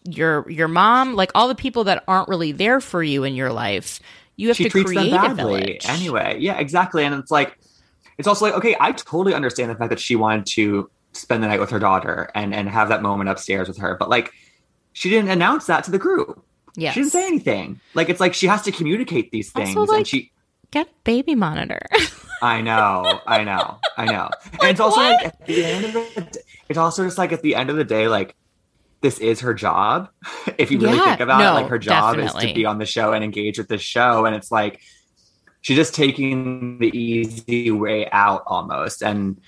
your your mom, like all the people that aren't really there for you in your life. You have she to create a village. Anyway, yeah, exactly. And it's like it's also like okay i totally understand the fact that she wanted to spend the night with her daughter and and have that moment upstairs with her but like she didn't announce that to the group. Yeah she didn't say anything. Like it's like she has to communicate these things also, like, and she get baby monitor. I know i know i know. And like, it's also what? like at the end of the it's also just like at the end of the day like this is her job. If you really yeah, think about no, it like her job definitely. is to be on the show and engage with the show and it's like she's just taking the easy way out almost. And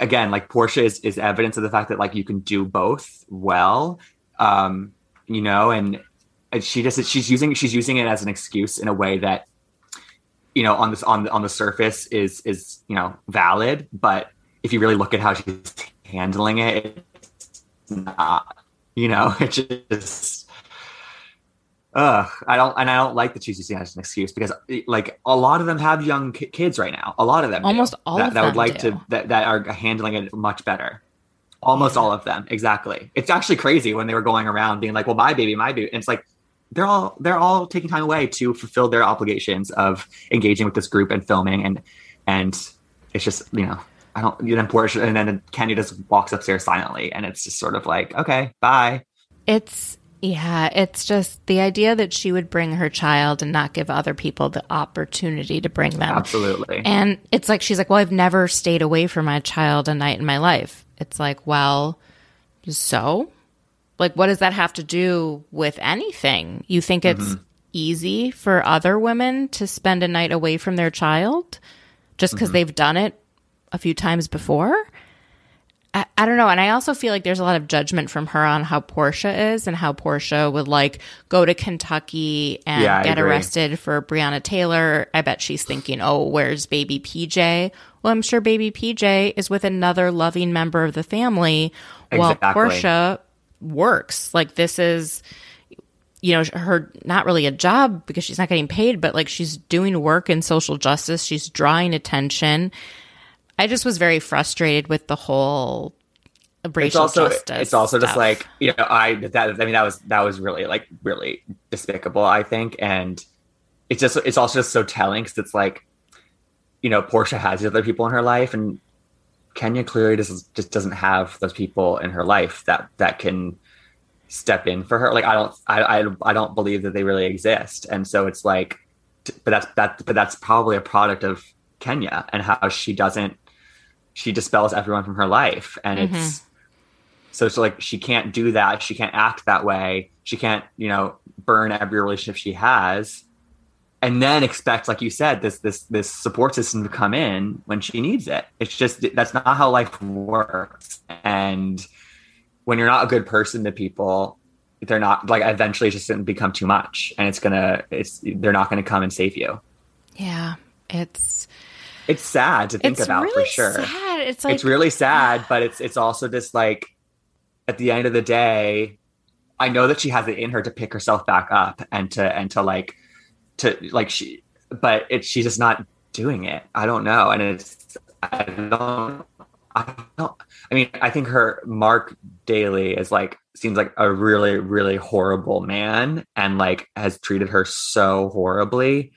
again, like Porsha is, is evidence of the fact that like you can do both well. Um, you know, and and she just she's using she's using it as an excuse in a way that you know on this on the on the surface is is you know valid but if you really look at how she's handling it it's not you know it just Ugh, I don't, and I don't like the she's using as an excuse because, like, a lot of them have young ki- kids right now. A lot of them, do, Almost all that, of that would like do. to that, that are handling it much better. Almost all of them, exactly. It's actually crazy when they were going around being like, "Well, my baby, my baby," and it's like they're all they're all taking time away to fulfill their obligations of engaging with this group and filming, and and it's just you know I don't. Then Porsha, and then Kenya just walks upstairs silently, and it's just sort of like, okay, bye. It's yeah, it's just the idea that she would bring her child and not give other people the opportunity to bring them. Absolutely. And it's like she's like, "Well, I've never stayed away from my child a night in my life." It's like, "Well, so like what does that have to do with anything? You think it's mm-hmm. easy for other women to spend a night away from their child just because mm-hmm. they've done it a few times before?" I, I don't know. And I also feel like there's a lot of judgment from her on how Porsha is and how Porsha would like go to Kentucky and Yeah, get arrested for Breonna Taylor. I bet she's thinking, oh, where's baby PJ? Well, I'm sure baby PJ is with another loving member of the family while Porsha works. Like, this is, you know, her not really a job because she's not getting paid, but like she's doing work in social justice. She's drawing attention. I just was very frustrated with the whole racial it's also it's also just like you know i that i mean that was that was really like really despicable i think. And it's just it's also just so telling because it's like you know Porsha has other people in her life and kenya clearly just just doesn't have those people in her life that that can step in for her. Like i don't i i, I don't believe that they really exist. And so it's like but that's that but that's probably a product of kenya and how she doesn't she dispels everyone from her life. And mm-hmm. it's so it's like she can't do that. She can't act that way. She can't you know burn every relationship she has. And then expect like you said this this this support system to come in when she needs it. It's just that's not how life works. And when you're not a good person to people they're not like eventually it's just going to become too much. And it's gonna it's they're not going to come and save you. Yeah, it's it's sad to think it's about really for sure sad. It's like it's really sad, but it's it's also just like at the end of the day, I know that she has it in her to pick herself back up and to and to like to like she but it she's just not doing it. I don't know. And it's I don't I don't I mean, I think her Marc Daly is like seems like a really, really horrible man and like has treated her so horribly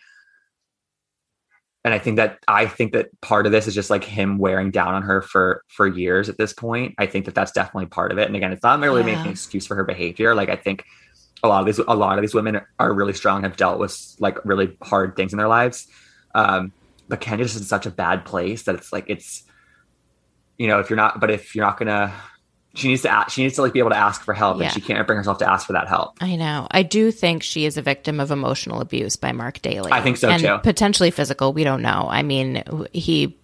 and I think that I think that part of this is just like him wearing down on her for for years at this point. I think that that's definitely part of it. And again, it's not really making an excuse for her behavior. Like I think a lot of these a lot of these women are really strong, have dealt with like really hard things in their lives. Um, but Kenya just is in such a bad place that it's like it's you know if you're not but if you're not gonna she needs to ask, she needs to like be able to ask for help Yeah. and she can't bring herself to ask for that help. I know. I do think she is a victim of emotional abuse by Marc Daly. I think so, and too. Potentially physical. We don't know. I mean, he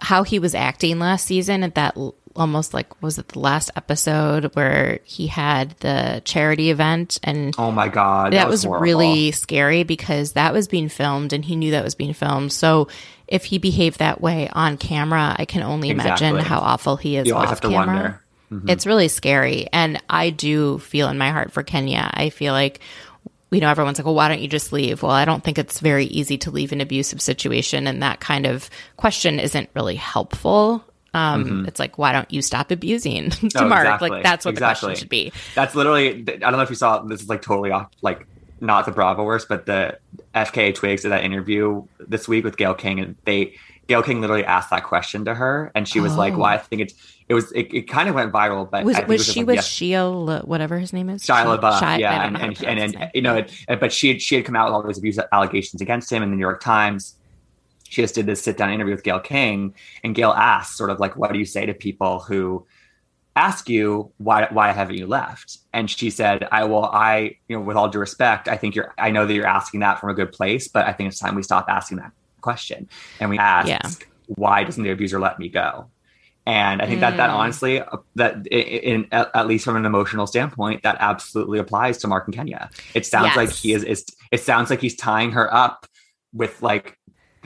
how he was acting last season at that almost like was it the last episode where he had the charity event and Oh my god, that, was, horrible. really scary because that was being filmed and he knew that was being filmed. So if he behaved that way on camera, I can only imagine how awful he is You off have to camera. wonder. Mm-hmm. It's really scary. And I do feel in my heart for Kenya. I feel like, you know, everyone's like, well, why don't you just leave? Well, I don't think it's very easy to leave an abusive situation. And that kind of question isn't really helpful. Um, It's like, why don't you stop abusing to Mm-hmm. No, Mark? exactly. Like, that's what the question should be. That's literally. I don't know if you saw. This is like totally off. Like not the Bravo worst, but the FKA Twigs did that interview this week with Gayle King, and they Gayle King literally asked that question to her, and she was like, "Why?" "Well, I think it's it was it, it kind of went viral, but Was, was just she like, with yes, Shia, whatever his name is? Shia LaBeouf, Shia- yeah, and and, and, and, you know, it, but she had she had come out with all these abuse allegations against him in the New York Times. She just did this sit down interview with Gayle King, and Gayle asked, sort of like, "What do you say to people who ask you why why haven't you left?" And she said, "I will. I you know, with all due respect, I think you're. I know that you're asking that from a good place, but I think it's time we stop asking that question and we ask, Yeah. why doesn't the abuser let me go?" And I think that that Mm. honestly, that in, in at least from an emotional standpoint, that absolutely applies to Marc and Kenya. It sounds like he is, is. It sounds like he's tying her up with like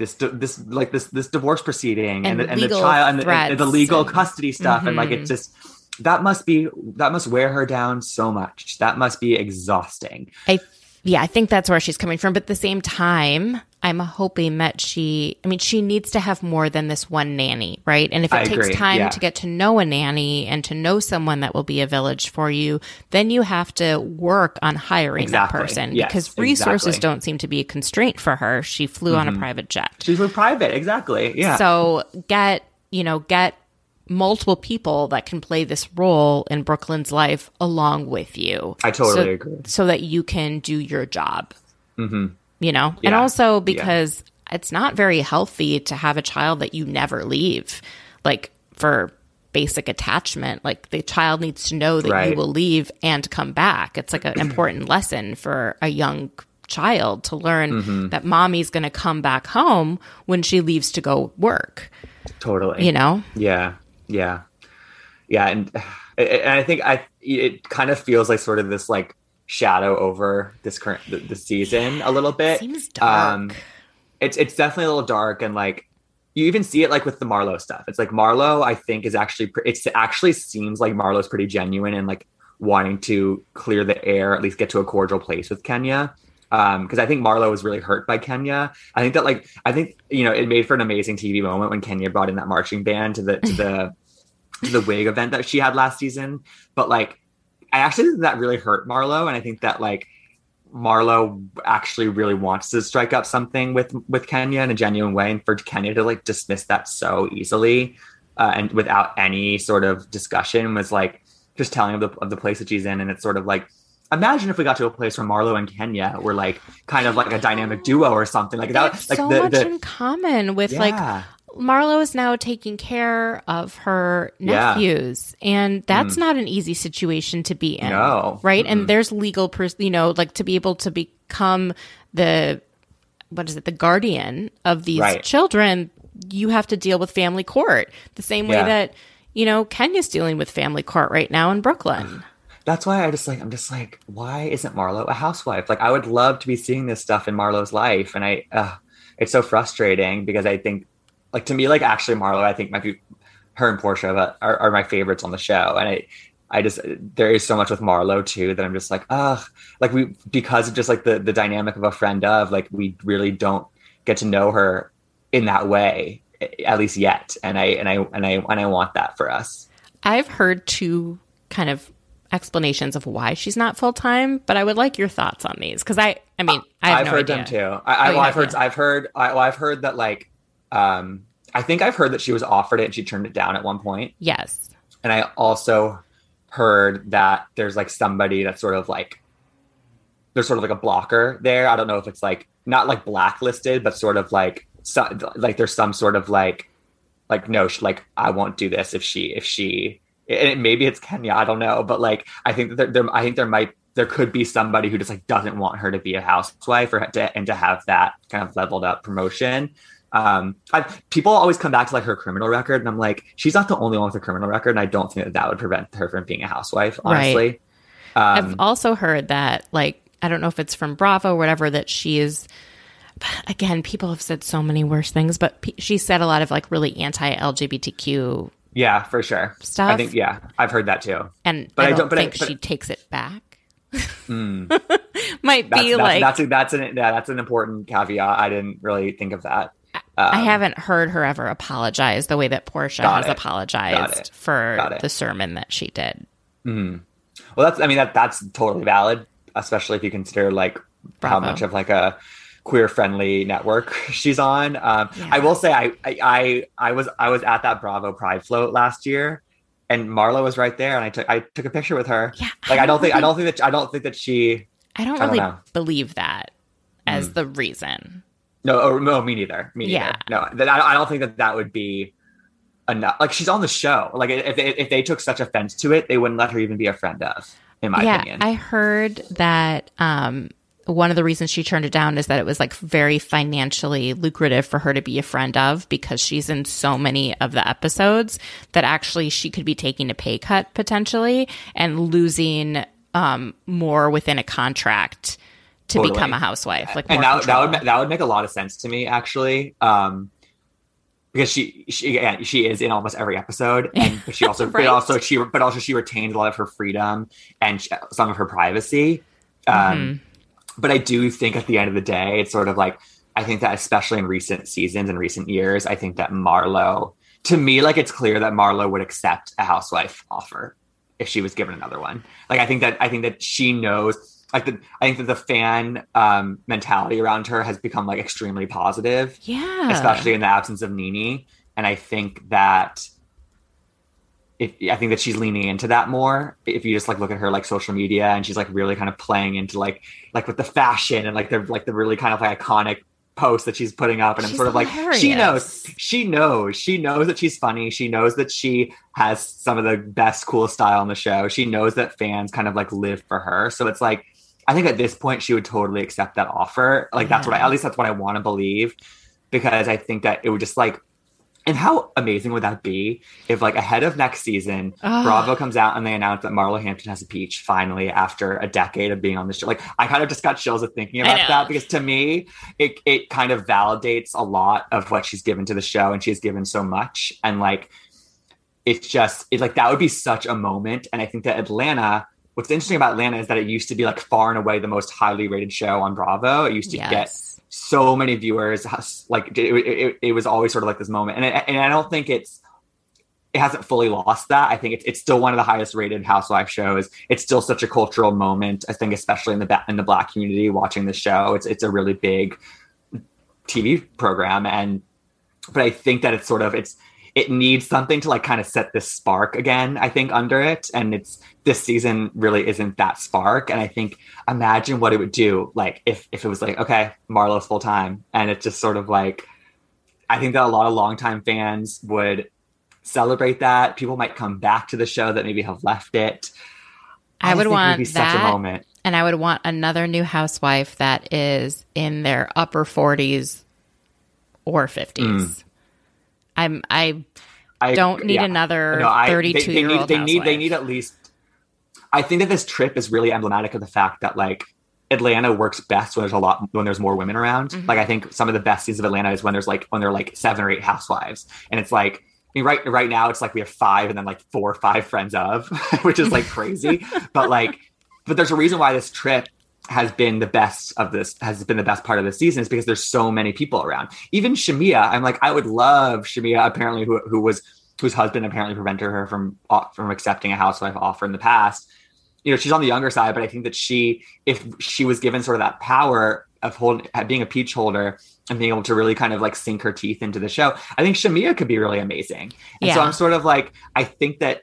this, this like this this divorce proceeding and, And the, and the child and the, and the legal custody stuff and like it mm-hmm. just that must be that must wear her down so much. That must be exhausting. I yeah, I think that's where she's coming from. But at the same time, I'm hoping that she I mean, she needs to have more than this one nanny, right? And if it I takes agree, time yeah. to get to know a nanny and to know someone that will be a village for you, then you have to work on hiring Exactly. that person Yes, because resources exactly. don't seem to be a constraint for her. She flew on a mm-hmm. private jet. She flew private, exactly. Yeah. So get, you know, get multiple people that can play this role in Brooklyn's life along with you. I totally so, agree. So that you can do your job. Mm-hmm. You know? And also because it's not very healthy to have a child that you never leave, like for basic attachment. Like the child needs to know that you will leave and come back. It's like an important lesson for a young child to learn Mm-hmm. that mommy's going to come back home when she leaves to go work, totally. you know? Yeah, yeah, yeah, and, and I think I it kind of feels like sort of this like shadow over this current the, the season a little bit. Seems dark. it's it's definitely a little dark and like you even see it like with the Marlo stuff. It's like Marlo, I think, is actually pre- it's it actually seems like Marlo's pretty genuine and like wanting to clear the air, at least get to a cordial place with Kenya. Um, because I think Marlo was really hurt by Kenya. I think that like I think you know it made for an amazing TV moment when Kenya brought in that marching band to the to the the wig event that she had last season. But like I actually think that really hurt Marlo, and I think that like Marlo actually really wants to strike up something with with Kenya in a genuine way, and for Kenya to like dismiss that so easily uh, and without any sort of discussion was like just telling of the of the place that she's in, and it's sort of like imagine if we got to a place where Marlo and Kenya were like kind of like a dynamic duo or something like They that. have Like so the, much the in common with like Yeah. Marlo is now taking care of her Yeah. Mm. nephews, and that's not an easy situation to be in. No. right? And there's legal, pers- you know, like to be able to become the what is it, the guardian of these Right. children. You have to deal with family court the same way Yeah. that you know Kenya's dealing with family court right now in Brooklyn. that's why I just like I'm just like why isn't Marlo a housewife? Like I would love to be seeing this stuff in Marlo's life, and I uh, it's so frustrating because I think like to me like actually Marlo I think might be her and Portia are, are my favorites on the show, and I I just there is so much with Marlo too that I'm just like ugh like we because of just like the the dynamic of a friend of like we really don't get to know her in that way at least yet, and I and I and I and I want that for us. I've heard two kind of explanations of why she's not full time, but I would like your thoughts on these because I, I mean, I have I've no heard idea. them too. I, oh, well, I've heard. I've heard. I, well, I've heard that like, um, I think I've heard that she was offered it and she turned it down at one point. Yes. And I also heard that there's like somebody that's sort of like, there's sort of like a blocker there. I don't know if it's like not like blacklisted, but sort of like, so, like there's some sort of like, like no, sh- like I won't do this if she if she and it, maybe it's Kenya. I don't know, but like I think that there, there I think there might there could be somebody who just like doesn't want her to be a housewife or to, and to have that kind of leveled up promotion. Um, I, people always come back to like her criminal record, and I'm like, she's not the only one with a criminal record, and I don't think that that would prevent her from being a housewife. Honestly, I've um, also heard that, like, I don't know if it's from Bravo or whatever, that she is. Again, people have said so many worse things, but pe- she said a lot of like really anti-LGBTQ, yeah, for sure. Stuff. I think yeah, I've heard that too. and But I, I don't don't- but I- think but- she takes it back. Mm. Might That's, be that's, like that's, a, that's an yeah, that's an important caveat. I didn't really think of that. I Um, haven't heard her ever apologize the way that Porsha has it. Apologized for the sermon that she did. Well, that's I mean that that's totally valid, especially if you consider like how much of like a queer friendly network she's on. Um, Yeah. I will say I, I I I was I was at that Bravo Pride float last year, and Marlo was right there, and I took I took a picture with her. Yeah, Like I don't think I don't think that I don't think that she I don't I don't really know. Mm. believe that as the reason. No or, no me neither me neither. Yeah. no that, I, I don't think that that would be enough. Like she's on the show. Like if they, if they took such offense to it, they wouldn't let her even be a friend of. In my yeah, opinion, I heard that um, one of the reasons she turned it down is that it was like very financially lucrative for her to be a friend of because she's in so many of the episodes that actually she could be taking a pay cut potentially and losing um, more within a contract to Totally. become a housewife. Like, and that, that would that would make a lot of sense to me actually um because she she yeah, she is in almost every episode and but she also Right. but also she but also she retains a lot of her freedom and sh- some of her privacy um Mm-hmm. but i do think at the end of the day it's sort of like i think that especially in recent seasons and recent years i think that marlo to me like it's clear that marlo would accept a housewife offer if she was given another one like i think that i think that she knows like the i think that the fan um mentality around her has become like extremely positive yeah, especially in the absence of NeNe. And I think that if I think that she's leaning into that more. If you just like look at her like social media and she's like really kind of playing into like like with the fashion and like the like the really kind of like iconic posts that she's putting up. And I'm sort of like she knows she knows she knows that she's funny. She knows that she has some of the best cool style on the show. She knows that fans kind of like live for her. So it's like I think at this point she would totally accept that offer. Like that's what I, at least that's what I want to believe because I think that it would just like and how amazing would that be if like ahead of next season Ah. Bravo comes out and they announce that Marlo Hampton has a peach finally after a decade of being on the show. Like I kind of just got chills of thinking about that because to me it it kind of validates a lot of what she's given to the show and she's given so much. And like it's just it like that would be such a moment. And I think that Atlanta what's interesting about Atlanta is that it used to be like far and away the most highly rated show on Bravo. It used to get so many viewers like it, it, it was always sort of like this moment. And, I- and i don't think it's it hasn't fully lost that. I think it's, it's still one of the highest rated housewife shows. It's still such a cultural moment i think especially in the in the black community watching the show. It's it's a really big tv program. And but i think that it's sort of it's it needs something to like kind of set this spark again i think under it and it's this season really isn't that spark and i think imagine what it would do like if if it was like okay marlo's full time and it's just sort of like i think that a lot of longtime fans would celebrate that people might come back to the show that maybe have left it I just would want be such a that. moment And I would want another new housewife that is in their upper 40s or 50s. I'm I I don't need yeah. another No, I- they- 32 they year need- they need they need at least i think that this trip is really emblematic of the fact that like atlanta works best when there's a lot when there's more women around Mm-hmm. like i think some of the best scenes of atlanta is when there's like when there are like seven or eight housewives and it's like I mean, right right now it's like we have five and then like four or five friends of which is like crazy but like but there's a reason why this trip has been the best of this has been the best part of the season is because there's so many people around. Even Shamea, I'm like, I would love Shamea, apparently who who was whose husband apparently prevented her from from accepting a housewife offer in the past. You know, she's on the younger side, but I think that she, if she was given sort of that power of holding being a peach holder and being able to really kind of like sink her teeth into the show, I think Shamea could be really amazing. And so I'm sort of like, I think that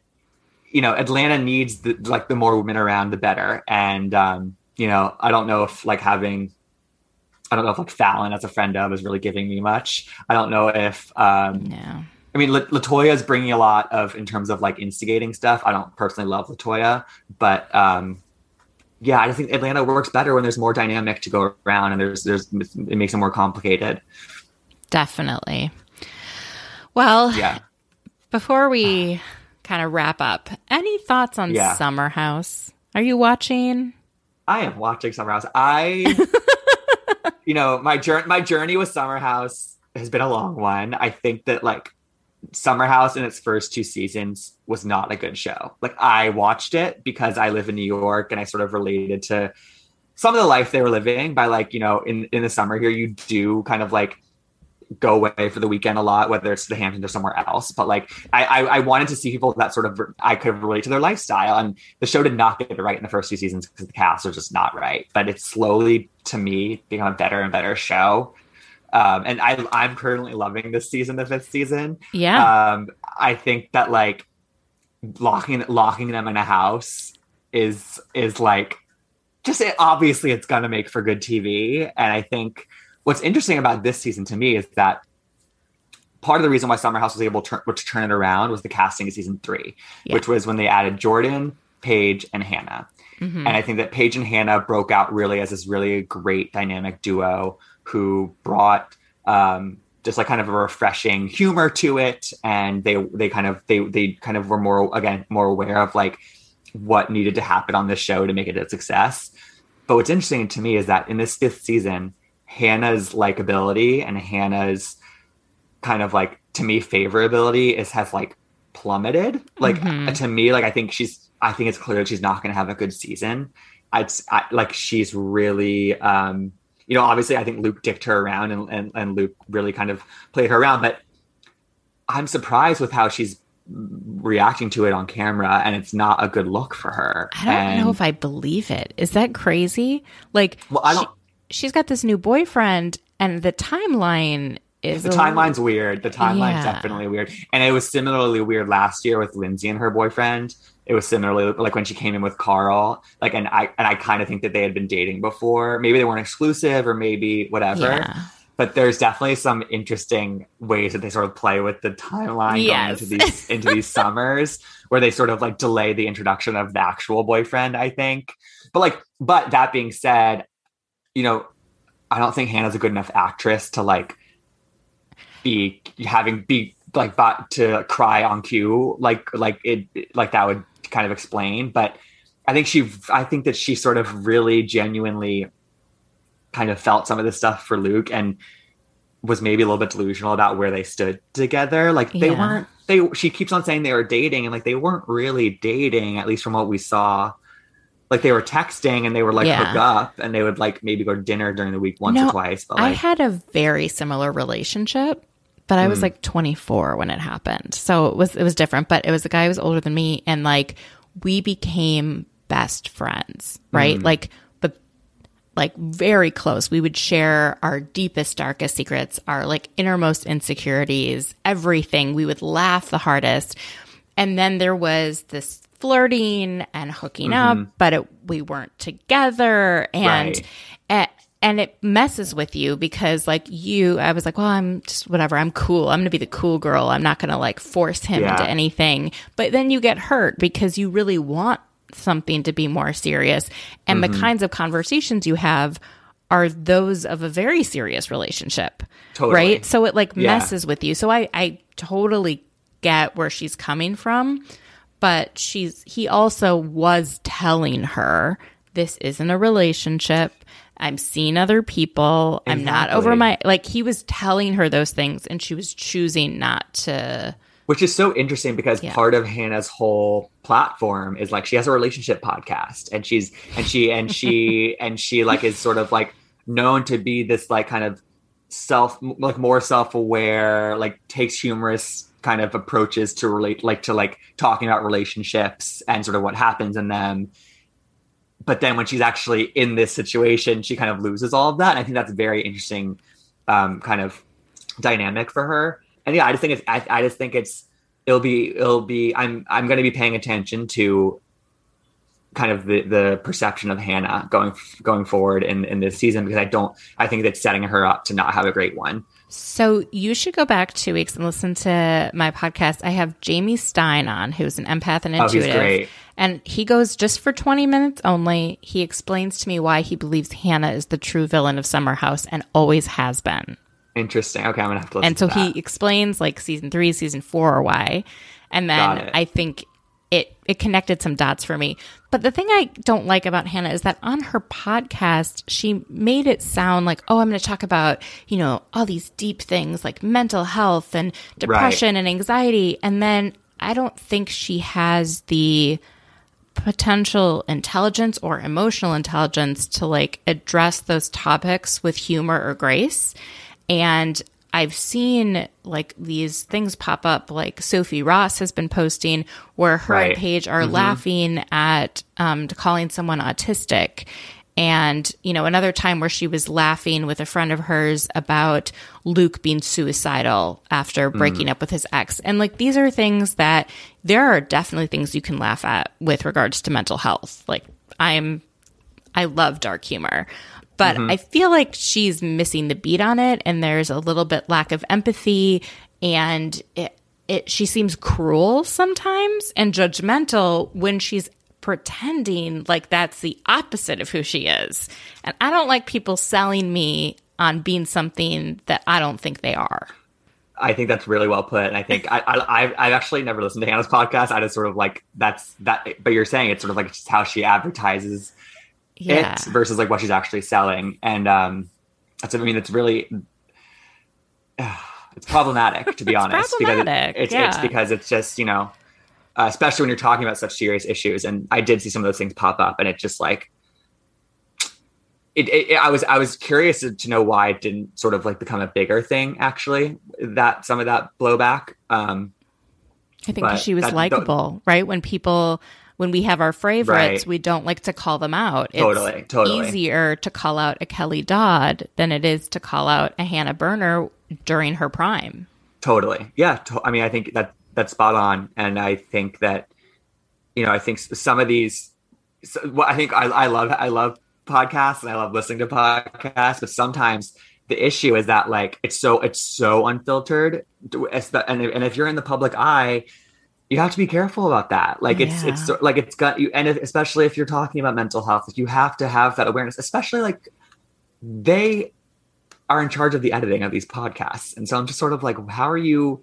you know, Atlanta needs the like the more women around, the better. And um, you know, I don't know if like having, I don't know if like Falynn as a friend of is really giving me much. I don't know if, um, No. I mean, La- Latoya is bringing a lot of in terms of like instigating stuff. I don't personally love Latoya, but um, yeah, I just think Atlanta works better when there's more dynamic to go around and there's there's it makes it more complicated. Definitely. Well, Yeah. before we kind of wrap up, any thoughts on Yeah. Summer House? Are you watching? I am watching Summer House. I, you know, my journey, my journey with Summer House has been a long one. I think that like Summer House in its first two seasons was not a good show. Like I watched it because I live in New York and I sort of related to some of the life they were living by like, you know, in, in the summer here, you do kind of like go away for the weekend a lot, whether it's to the Hamptons or somewhere else. But like, I, I, I wanted to see people that sort of I could relate to their lifestyle, and the show did not get it right in the first two seasons because the cast was just not right. But it's slowly, to me, become a better and better show. Um, and I, I'm currently loving this season, the fifth season. Yeah. Um, I think that like locking locking them in a house is is like just it, obviously it's gonna make for good TV. And I think what's interesting about this season to me is that part of the reason why Summer House was able to, to turn it around was the casting of season three, Yeah. which was when they added Jordan, Paige and Hannah. And I think that Paige and Hannah broke out really as this really great dynamic duo who brought um, just like kind of a refreshing humor to it, and they they kind of they they kind of were more again more aware of like what needed to happen on this show to make it a success. But what's interesting to me is that in this fifth season, Hannah's likability and Hannah's kind of like to me favorability is has like plummeted. Like to me, like I think she's I think it's clear that she's not going to have a good season. It's I, like she's really um you know obviously I think Luke dicked her around and, and and Luke really kind of played her around, but I'm surprised with how she's reacting to it on camera and it's not a good look for her. I don't And- know if I believe it. Is that crazy? Like, Well, I don't- she, has got this new boyfriend, and the timeline is the timeline's weird. The timeline's Yeah. definitely weird. And it was similarly weird last year with Lindsay and her boyfriend. It was similarly like when she came in with Carl. Like and I and I kind of think that they had been dating before. Maybe they weren't exclusive or maybe whatever. Yeah. But there's definitely some interesting ways that they sort of play with the timeline Yes. going into these into these summers where they sort of like delay the introduction of the actual boyfriend, I think. But like but that being said, you know, I don't think Hannah's a good enough actress to like be having be like but to cry on cue like like it like that would kind of explain. But i think she i think that she sort of really genuinely kind of felt some of this stuff for luke and was maybe a little bit delusional about where they stood together. Like they Yeah. weren't they she keeps on saying they were dating and like they weren't really dating at least from what we saw like they were texting and they were like Yeah. hook up and they would like maybe go to dinner during the week once or twice but I had a very similar relationship, but I was mm. like 24 when it happened. So it was it was different, but it was a guy who was older than me and like we became best friends, right? Mm. Like but like very close. We would share our deepest darkest secrets, our like innermost insecurities, everything. We would laugh the hardest. And then there was this flirting and hooking up, but it, we weren't together. And Right. a- and it messes with you because like you i was like well i'm just whatever. I'm cool. I'm gonna be the cool girl. I'm not gonna like force him Yeah. into anything. But then you get hurt because you really want something to be more serious. And Mm-hmm. the kinds of conversations you have are those of a very serious relationship. Totally. right? So it like Yeah. messes with you. So i i totally get where she's coming from but she's he also was telling her this isn't a relationship. I'm seeing other people. I'm not over my like he was telling her those things and she was choosing not to which is so interesting because Yeah. part of Hannah's whole platform is like she has a relationship podcast and she's and she and she and she like is sort of like known to be this like kind of self like more self-aware like takes humorous kind of approaches to relate like to like talking about relationships and sort of what happens in them. But then when she's actually in this situation she kind of loses all of that. And i think that's very interesting um kind of dynamic for her. And yeah i just think it's i, I just think it's it'll be it'll be i'm i'm going to be paying attention to kind of the the perception of hannah going going forward in in this season because i don't i think that's setting her up to not have a great one So you should go back two weeks and listen to my podcast. I have Jamie Stein on, who's an empath and Oh, intuitive. great. And he goes just for 20 minutes only. He explains to me why he believes Hannah is the true villain of Summer House and always has been. interesting okay i'm gonna have to listen And so he explains like season three, season four, why. And then. I think it it connected some dots for me. But the thing I don't like about Hannah is that on her podcast, she made it sound like, oh, I'm going to talk about, you know, all these deep things like mental health and depression and anxiety. And then I don't think she has the potential intelligence or emotional intelligence to like address those topics with humor or grace. And I've seen like these things pop up, like Sophie Ross has been posting where her Right. and Paige are laughing at um, calling someone autistic. And, you know, another time where she was laughing with a friend of hers about Luke being suicidal after breaking up with his ex. And like these are things that there are definitely things you can laugh at with regards to mental health. Like I'm I love dark humor. But mm-hmm. I feel like she's missing the beat on it and there's a little bit lack of empathy and it it she seems cruel sometimes and judgmental when she's pretending like that's the opposite of who she is. And I don't like people selling me on being something that I don't think they are. I think that's really well put. And I think I, I, I've actually never listened to Hannah's podcast. I just sort of like that's that, but you're saying it's sort of like just how she advertises Yeah. it versus like what she's actually selling. And, um, that's, I mean, it's really, it's problematic to be honest. problematic, Because it, it's, it's because it's just, you know, uh, especially when you're talking about such serious issues. And I did see some of those things pop up and it just like, it, it, I was I was curious to, to know why it didn't sort of like become a bigger thing. Actually, that some of that blowback. Um, I think she was likable, right? When people, when we have our favorites, Right. we don't like to call them out. It's Totally, totally. easier to call out a Kelly Dodd than it is to call out a Hannah Berner during her prime. Totally. Yeah. To- I mean, I think that that's spot on. And I think that, you know, I think some of these, so, well, I think I, I love, I love podcasts and I love listening to podcasts, but sometimes the issue is that like, it's so, it's so unfiltered. And, and if you're in the public eye, you have to be careful about that. Like it's, Yeah. it's like, it's got you. And if, especially if you're talking about mental health, you have to have that awareness, especially like they are in charge of the editing of these podcasts. And so I'm just sort of like, how are you?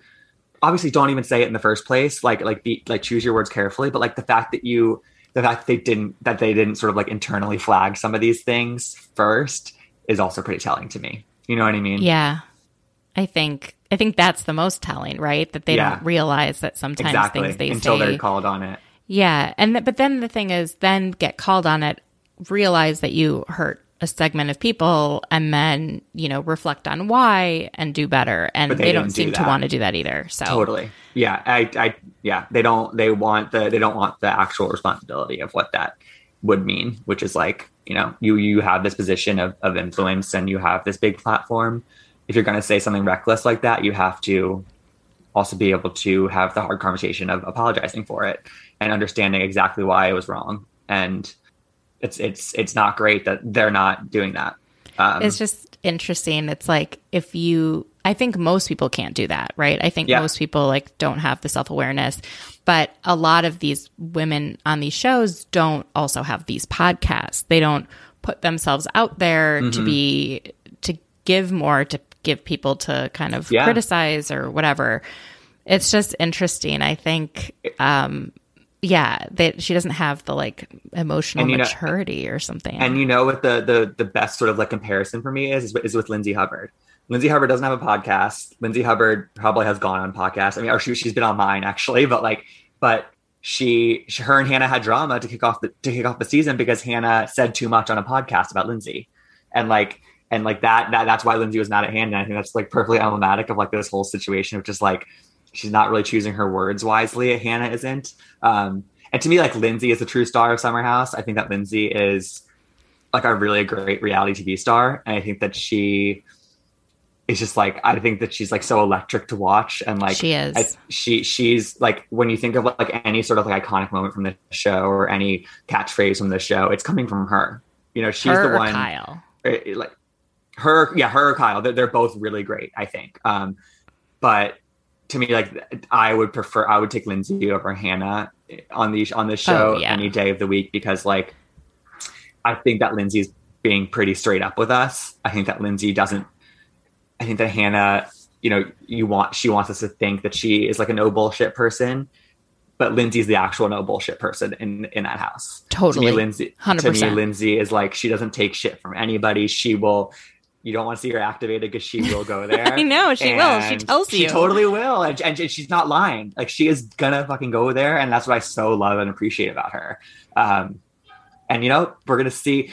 Obviously, don't even say it in the first place. Like, like be like choose your words carefully. But like the fact that you, the fact that they didn't, that they didn't sort of like internally flag some of these things first is also pretty telling to me. You know what I mean? Yeah. I think I think that's the most telling, right? That they Yeah. don't realize that sometimes exactly. things they Until say they're called on it. Yeah, and th- but then the thing is, then get called on it, realize that you hurt a segment of people, and then you know reflect on why and do better. And But they, they don't didn't do seem to want to do that either. So Totally. Yeah. I, I, yeah. They don't, they want the, they don't want the actual responsibility of what that would mean, which is like, you know, you, you have this position of, of influence and you have this big platform. If you're going to say something reckless like that, you have to also be able to have the hard conversation of apologizing for it and understanding exactly why it was wrong. And it's, it's, it's not great that they're not doing that. Um, it's just interesting. It's like if you, I think most people can't do that, right? I think Yeah. most people like don't have the self awareness, but a lot of these women on these shows don't also have these podcasts. They don't put themselves out there Mm-hmm. to be to give more to give people to kind of Yeah. criticize or whatever. It's just interesting. I think, um, yeah, that she doesn't have the like emotional you know- maturity or something. And you know what the the the best sort of like comparison for me is is, is with Lindsay Hubbard. Lindsay Hubbard doesn't have a podcast. Lindsay Hubbard probably has gone on podcasts. I mean, or she, she's been on mine actually, but like, but she, she, her and Hannah had drama to kick off the to kick off the season because Hannah said too much on a podcast about Lindsay, and like and like that that that's why Lindsay was not at hand. And I think that's like perfectly emblematic of like this whole situation of just like she's not really choosing her words wisely. Hannah isn't. Um, and to me, like Lindsay is the true star of Summer House. I think that Lindsay is like a really great reality TV star, and I think that she is just like I think that she's like so electric to watch, and like She is. I, she she's like when you think of like any sort of like iconic moment from the show or any catchphrase from the show, it's coming from her. You know, she's Her the one Kyle. eh, like her yeah her or kyle they're, they're both really great i think um but to me like i would prefer i would take lindsay over hannah on the on the show Oh, yeah. any day of the week because like i think that lindsay's being pretty straight up with us i think that lindsay doesn't i think that hannah you know you want she wants us to think that she is like a no bullshit person but Lindsay's the actual no bullshit person in in that house. Totally. To me, Lindsay. To me, Lindsay is like she doesn't take shit from anybody. She will. You don't want to see her activated because she will go there. I know, she will. She tells She you. totally will, and, and she's not lying. Like she is gonna fucking go there, and that's what I so love and appreciate about her. Um, and you know, we're gonna see.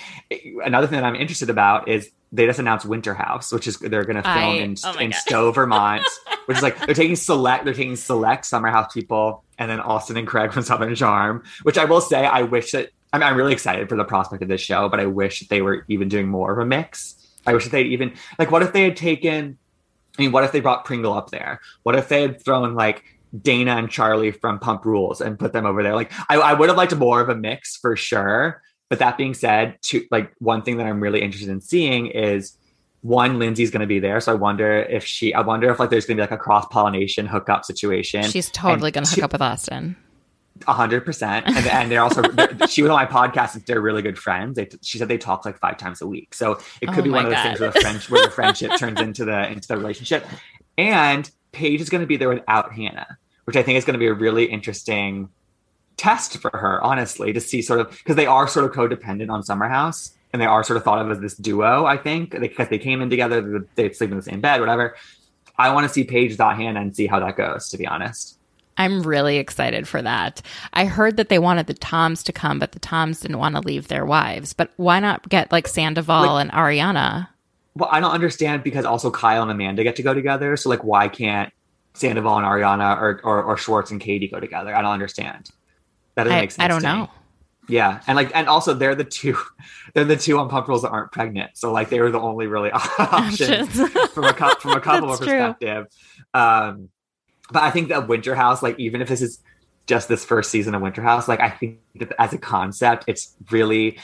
Another thing that I'm interested about is they just announced Winter House, which is they're gonna film I- in, oh in God. Stowe, Vermont, which is like they're taking select they're taking select Summer House people, and then Austin and Craig from Southern Charm. Which I will say, I wish that I mean, I'm really excited for the prospect of this show, but I wish that they were even doing more of a mix. I wish they'd even like what if they had taken I mean, what if they brought Pringle up there? What if they had thrown like Dayna and Charli from Pump Rules and put them over there? Like, I, I would have liked more of a mix for sure. But that being said, to like one thing that I'm really interested in seeing is one, Lindsay's going to be there, so I wonder if she, I wonder if like there's going to be like a cross pollination hookup situation. She's totally And going to two- hook up with Austin. A hundred percent, and and they're also they're, she was on my podcast. and They're really good friends. They, she said they talk like five times a week, so it could Oh be one of those God. things where the, friend, where the friendship turns into the into the relationship. And Paige is going to be there without Hannah, which I think is going to be a really interesting test for her, honestly, to see sort of because they are sort of codependent on Summer House, and they are sort of thought of as this duo. I think because they came in together, they sleep in the same bed, whatever. I want to see Paige without Hannah and see how that goes. To be honest. I'm really excited for that. I heard that they wanted the Toms to come, but the Toms didn't want to leave their wives. But why not get like Sandoval and Ariana? Well, I don't understand because also Kyle and Amanda get to go together. So like, why can't Sandoval and Ariana or or, or Schwartz and Katie go together? I don't understand. That doesn't I, make sense. I don't to me. know. Yeah, and like, and also they're the two, they're the two on Pump Rules that aren't pregnant. So like, they were the only really options from a from a couple That's true. perspective. Um, but I think that Winter House, like, even if this is just this first season of Winter House, like, I think that as a concept, it's really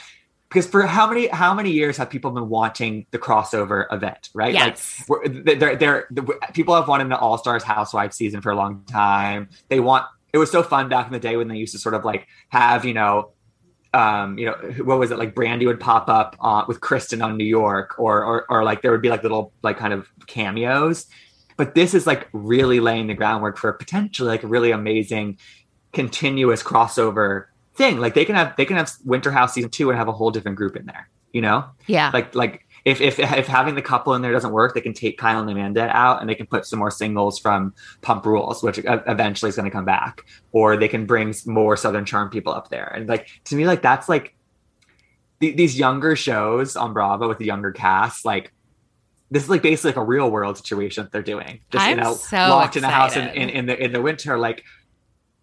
because for how many how many years have people been wanting the crossover event, right? Yes. Like, we're, they're, they're, people have wanted an All Stars Housewives season for a long time. They want. It was so fun back in the day when they used to sort of like have you know um, you know, what was it like? Brandi would pop up uh, with Kristen on New York, or, or or like there would be like little like kind of cameos. But this is like really laying the groundwork for potentially like a really amazing, continuous crossover thing. Like they can have they can have Winter House season two and have a whole different group in there. You know, Yeah. like like if if if having the couple in there doesn't work, they can take Kyle and Amanda out and they can put some more singles from Pump Rules, which eventually is going to come back, or they can bring more Southern Charm people up there. And like to me, like that's like the, these younger shows on Bravo with the younger cast, like. This is like basically like a real world situation that they're doing. Just you I'm know, so locked in a house in, in, in the in the winter, like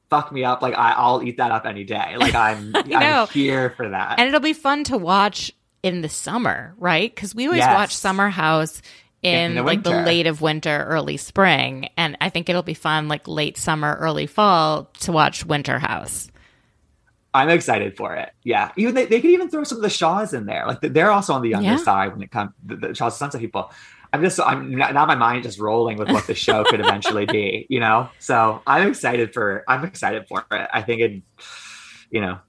fuck me up. Like I, I'll eat that up any day. Like I'm know. I'm here for that. and it'll be fun to watch in the summer, right? Because we always Yes. watch Summer House in, In the like the late of winter, early spring, and I think it'll be fun like late summer, early fall to watch Winter House. I'm excited for it. Yeah, even they, they could even throw some of the Shahs in there. Like they're also on the younger Yeah. side when it comes the, the Shahs Sunset people. I'm just I'm now my mind just rolling with what the show could eventually be. You know, so I'm excited for I'm excited for it. I think it, you know,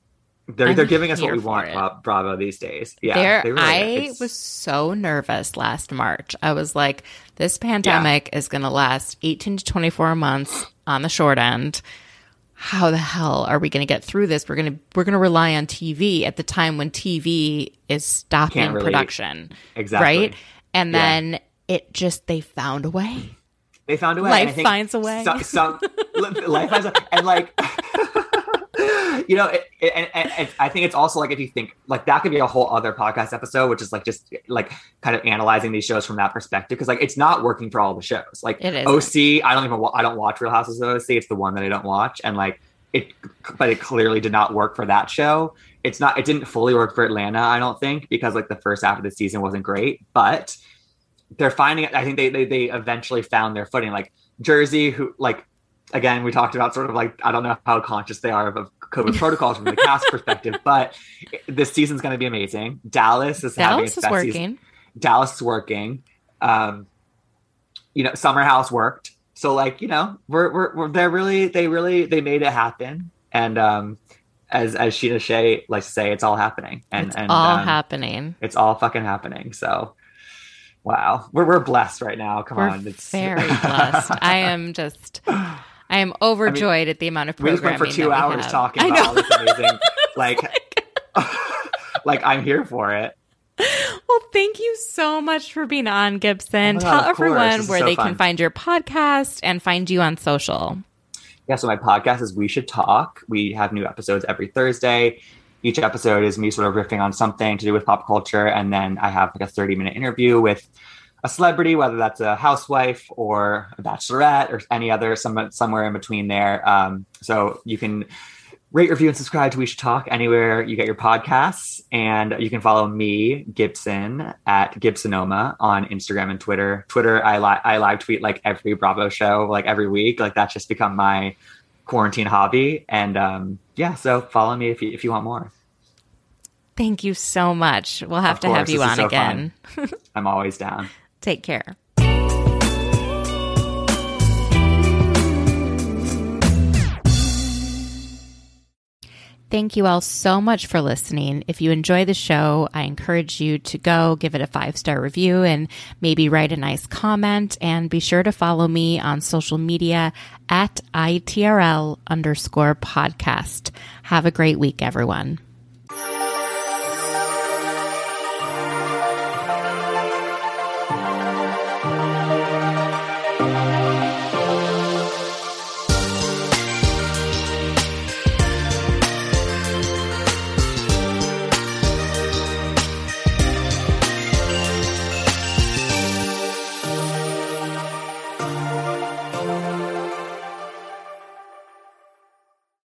they're I'm they're giving us what we want. it. Bravo these days. Yeah, really. I was so nervous last March. I was like, this pandemic is going to last 18 to 24 months on the short end. How the hell are we going to get through this? We're going to we're going to rely on TV at the time when TV is stopping really- production. Exactly. Right? And Yeah. then it just they found a way. they found a way. Life I think finds a way. Some, some life finds a way. and like you know, it, it, and, and, I think it's also like if you think like that could be a whole other podcast episode, which is like just like kind of analyzing these shows from that perspective because like it's not working for all the shows. Like It isn't. OC, I don't even I don't watch Real Houses of OC. It's the one that I don't watch, and like it, but it clearly did not work for that show. It's not. It didn't fully work for Atlanta, I don't think, because like the first half of the season wasn't great, but they're finding I think they, they they eventually found their footing. Like Jersey, who like again we talked about sort of like I don't know how conscious they are of, of COVID protocols from the cast perspective, but this season's going to be amazing. Dallas is Dallas its is working. season. Dallas is working. Um, you know, Summer House worked. So like you know, we're we're, we're they're really they really they made it happen. And um, as as Scheana Shay likes to say, it's all happening. And it's and all um, happening. it's all fucking happening. So, wow, we're we're blessed right now. Come We're on, it's very blessed. I am just I am overjoyed at the amount of programming. we went for two hours have. talking I about know. all this amazing, like, like I'm here for it. Well, thank you so much for being on, Gibson. Oh Tell everyone where so they fun. can find your podcast and find you on social. Yeah, so my podcast is We Should Talk. We have new episodes every Thursday. Each episode is me sort of riffing on something to do with pop culture, and then I have like a 30 minute interview with a celebrity, whether that's a housewife or a bachelorette or any other some, somewhere in between there. Um, so you can rate, review, and subscribe to We Should Talk anywhere you get your podcasts, and you can follow me Gibson at Gibsonoma on Instagram and Twitter. Twitter, I li- I live tweet like every Bravo show, like every week. Like that's just become my quarantine hobby. And um, yeah, so follow me if you if you want more. Thank you so much. We'll have Of to have you on so again. I'm always down. Take care. thank you all so much for listening. If you enjoy the show, I encourage you to go give it a five star review and maybe write a nice comment. And be sure to follow me on social media at ITRL underscore podcast. Have a great week, everyone.